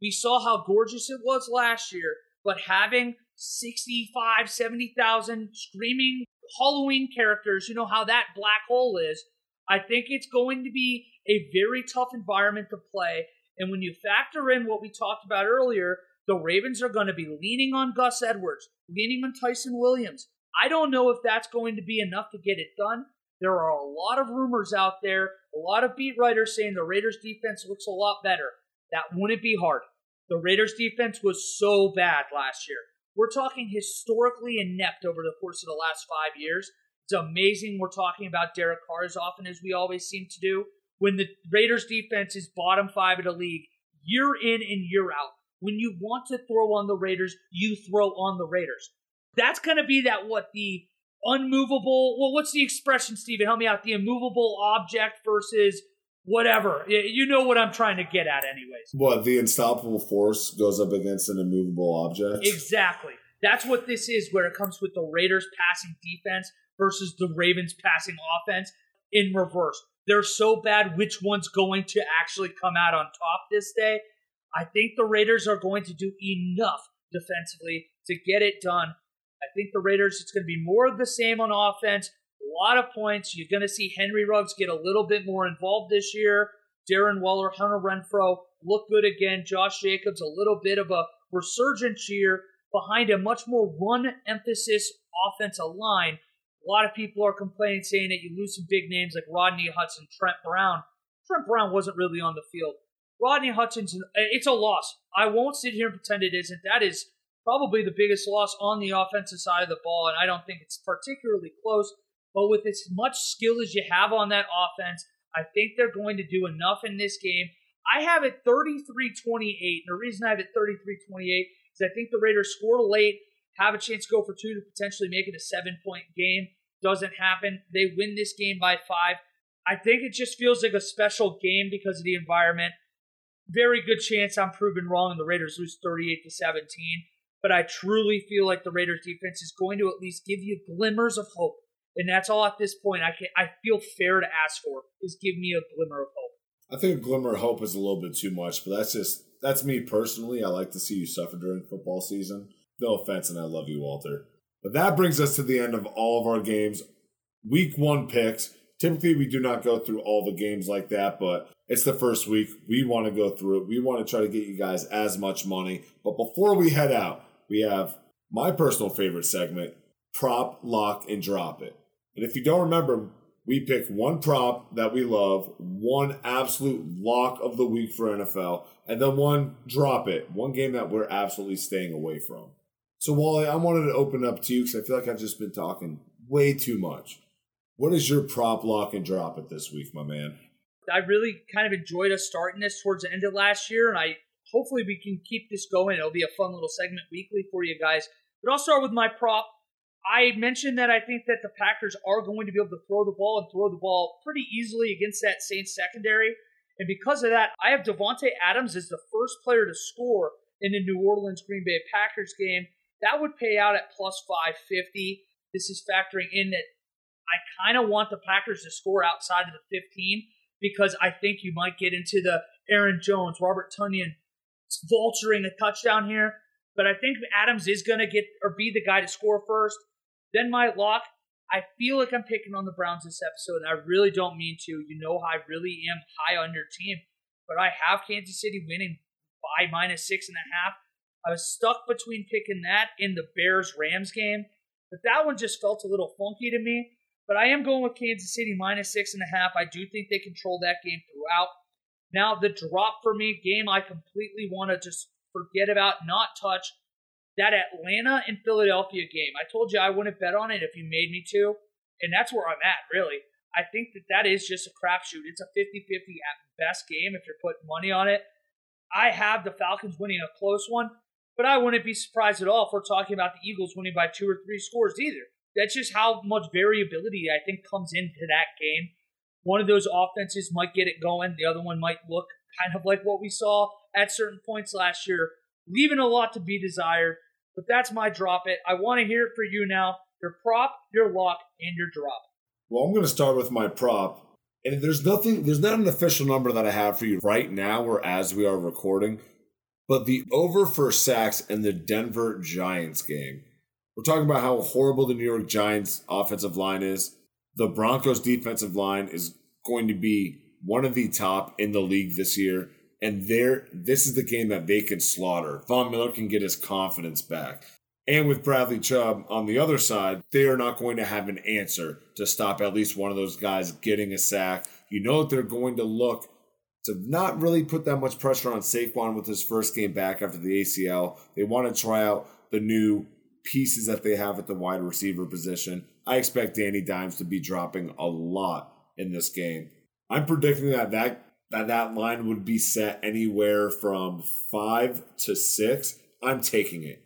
We saw how gorgeous it was last year, but having 65, 70,000 screaming Halloween characters, you know how that black hole is. I think it's going to be a very tough environment to play, and when you factor in what we talked about earlier, the Ravens are going to be leaning on Gus Edwards, leaning on Ty'Son Williams. I don't know if that's going to be enough to get it done. There are a lot of rumors out there, a lot of beat writers saying the Raiders defense looks a lot better. That wouldn't be hard. The Raiders defense was so bad last year. We're talking historically inept over the course of the last five years. It's amazing we're talking about Derek Carr as often as we always seem to do when the Raiders defense is bottom five of the league year in and year out. When you want to throw on the Raiders, you throw on the Raiders. That's going to be that what the unmovable, well, what's the expression, Steven? Help me out. The immovable object versus whatever. You know what I'm trying to get at, anyways. What, the unstoppable force goes up against an immovable object? Exactly. That's what this is where it comes with the Raiders passing defense versus the Ravens passing offense in reverse. They're so bad. Which one's going to actually come out on top this day? I think the Raiders are going to do enough defensively to get it done. I think the Raiders, it's going to be more of the same on offense. A lot of points. You're going to see Henry Ruggs get a little bit more involved this year. Darren Waller, Hunter Renfrow look good again. Josh Jacobs, a little bit of a resurgence here behind a much more run emphasis offensive line. A lot of people are complaining, saying that you lose some big names like Rodney Hudson, Trent Brown. Trent Brown wasn't really on the field. Rodney Hudson's, it's a loss. I won't sit here and pretend it isn't. That is probably the biggest loss on the offensive side of the ball, and I don't think it's particularly close. But with as much skill as you have on that offense, I think they're going to do enough in this game. I have it 33 28. And the reason I have it 33 28 is I think the Raiders score late, have a chance to go for two to potentially make it a seven point game. Doesn't happen. They win this game by five. I think it just feels like a special game because of the environment. Very good chance I'm proven wrong and the Raiders lose 38 to 17. But I truly feel like the Raiders defense is going to at least give you glimmers of hope. And that's all at this point I can I feel fair to ask for is give me a glimmer of hope. I think a glimmer of hope is a little bit too much, but that's just that's me personally. I like to see you suffer during football season. No offense, and I love you, Walter. But that brings us to the end of all of our games. Week one picks. Typically, we do not go through all the games like that, but it's the first week. We want to go through it. We want to try to get you guys as much money. But before we head out, we have my personal favorite segment prop, lock, and drop it. And if you don't remember, we pick one prop that we love, one absolute lock of the week for NFL, and then one drop it, one game that we're absolutely staying away from. So, Wally, I wanted to open up to you because I feel like I've just been talking way too much. What is your prop, lock, and drop it this week, my man? I really kind of enjoyed us starting this towards the end of last year, and I hopefully we can keep this going. It'll be a fun little segment weekly for you guys. But I'll start with my prop. I mentioned that I think that the Packers are going to be able to throw the ball and throw the ball pretty easily against that Saints secondary. And because of that, I have Davante Adams as the first player to score in the New Orleans Green Bay Packers game. That would pay out at plus 550. This is factoring in that I kind of want the Packers to score outside of the 15 because I think you might get into the Aaron Jones, Robert Tonyan vulturing a touchdown here. But I think Adams is going to get or be the guy to score first. Then my lock, I feel like I'm picking on the Browns this episode, I really don't mean to. You know I really am high on your team, but I have Kansas City winning by minus six and a half. I was stuck between picking that in the Bears Rams game, but that one just felt a little funky to me. But I am going with Kansas City minus six and a half. I do think they control that game throughout. Now, the drop for me, game I completely want to just forget about, not touch, that Atlanta and Philadelphia game. I told you I wouldn't bet on it if you made me to, and that's where I'm at, really. I think that that is just a crapshoot. It's a 50 50 at best game if you're putting money on it. I have the Falcons winning a close one, but I wouldn't be surprised at all if we're talking about the Eagles winning by two or three scores either. That's just how much variability I think comes into that game. One of those offenses might get it going, the other one might look kind of like what we saw at certain points last year, leaving a lot to be desired. But that's my drop it. I want to hear it for you now. Your prop, your lock, and your drop. Well, I'm going to start with my prop. And there's nothing, there's not an official number that I have for you right now or as we are recording, but the over for sacks in the Denver Giants game. We're talking about how horrible the New York Giants offensive line is. The Broncos defensive line is going to be one of the top in the league this year and there this is the game that they can slaughter. Von Miller can get his confidence back. And with Bradley Chubb on the other side, they are not going to have an answer to stop at least one of those guys getting a sack. You know that they're going to look to not really put that much pressure on Saquon with his first game back after the ACL. They want to try out the new pieces that they have at the wide receiver position. I expect Danny Dimes to be dropping a lot in this game. I'm predicting that that that that line would be set anywhere from five to six, I'm taking it.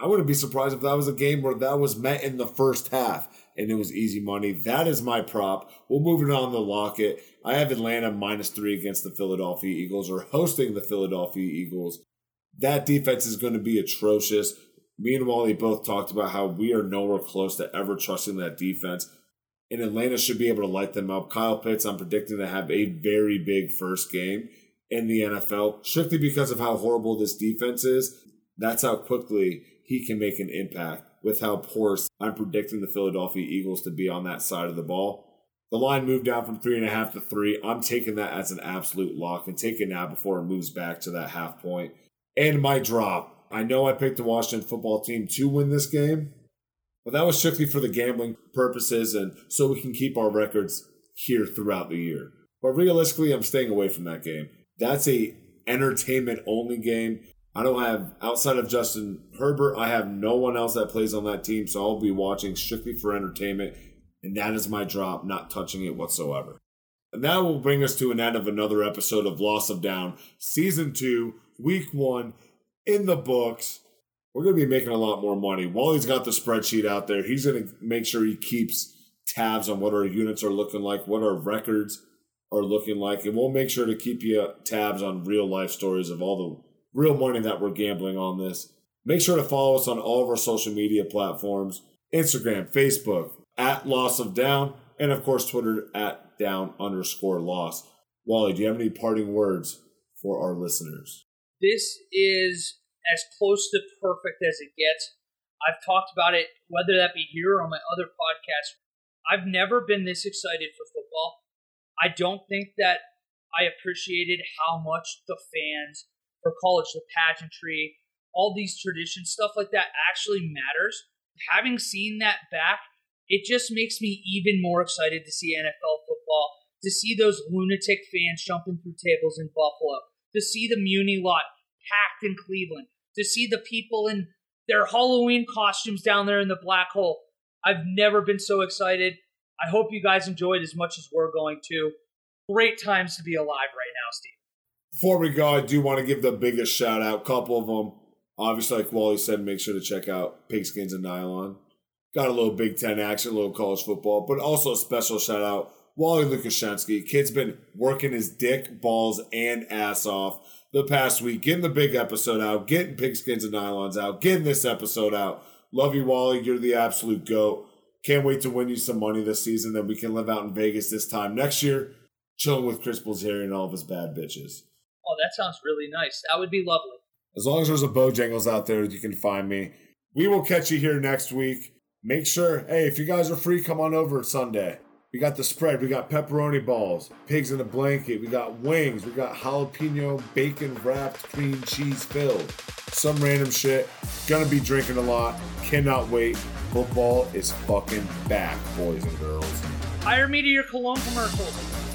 I wouldn't be surprised if that was a game where that was met in the first half and it was easy money. That is my prop. We'll move it on the locket. I have Atlanta minus three against the Philadelphia Eagles or hosting the Philadelphia Eagles. That defense is going to be atrocious. Me and Wally both talked about how we are nowhere close to ever trusting that defense and Atlanta should be able to light them up. Kyle Pitts, I'm predicting to have a very big first game in the NFL, strictly because of how horrible this defense is. That's how quickly he can make an impact with how porous I'm predicting the Philadelphia Eagles to be on that side of the ball. The line moved down from three and a half to three. I'm taking that as an absolute lock and taking that before it moves back to that half point. And my drop. I know I picked the Washington football team to win this game. But that was strictly for the gambling purposes and so we can keep our records here throughout the year. But realistically, I'm staying away from that game. That's a entertainment only game. I don't have outside of Justin Herbert, I have no one else that plays on that team, so I'll be watching strictly for entertainment, and that is my drop, not touching it whatsoever. And that will bring us to an end of another episode of Loss of Down, Season 2, Week 1, in the books we're going to be making a lot more money. Wally's got the spreadsheet out there. He's going to make sure he keeps tabs on what our units are looking like, what our records are looking like, and we'll make sure to keep you tabs on real life stories of all the real money that we're gambling on this. Make sure to follow us on all of our social media platforms Instagram, Facebook, at Loss of Down, and of course, Twitter at down underscore loss. Wally, do you have any parting words for our listeners? This is as close to perfect as it gets. I've talked about it, whether that be here or on my other podcast. I've never been this excited for football. I don't think that I appreciated how much the fans for college, the pageantry, all these traditions, stuff like that actually matters. Having seen that back, it just makes me even more excited to see NFL football, to see those lunatic fans jumping through tables in Buffalo, to see the Muni lot packed in Cleveland, to see the people in their Halloween costumes down there in the black hole. I've never been so excited. I hope you guys enjoyed as much as we're going to. Great times to be alive right now, Steve. Before we go, I do want to give the biggest shout out. Couple of them, obviously, like Wally said, make sure to check out Pigskins and Nylon. Got a little Big Ten action, a little college football, but also a special shout out Wally Lukashensky. Kid's been working his dick, balls, and ass off the past week, getting the big episode out, getting Pigskins and Nylons out, getting this episode out. Love you, Wally. You're the absolute goat. Can't wait to win you some money this season that we can live out in Vegas this time next year, chilling with Chris Bulzeri and all of his bad bitches. Oh, that sounds really nice. That would be lovely. As long as there's a Bojangles out there, you can find me. We will catch you here next week. Make sure, hey, if you guys are free, come on over Sunday. We got the spread. We got pepperoni balls, pigs in a blanket. We got wings. We got jalapeno bacon wrapped cream cheese filled. Some random shit. Gonna be drinking a lot. Cannot wait. Football is fucking back, boys and girls. Hire me to your cologne commercial.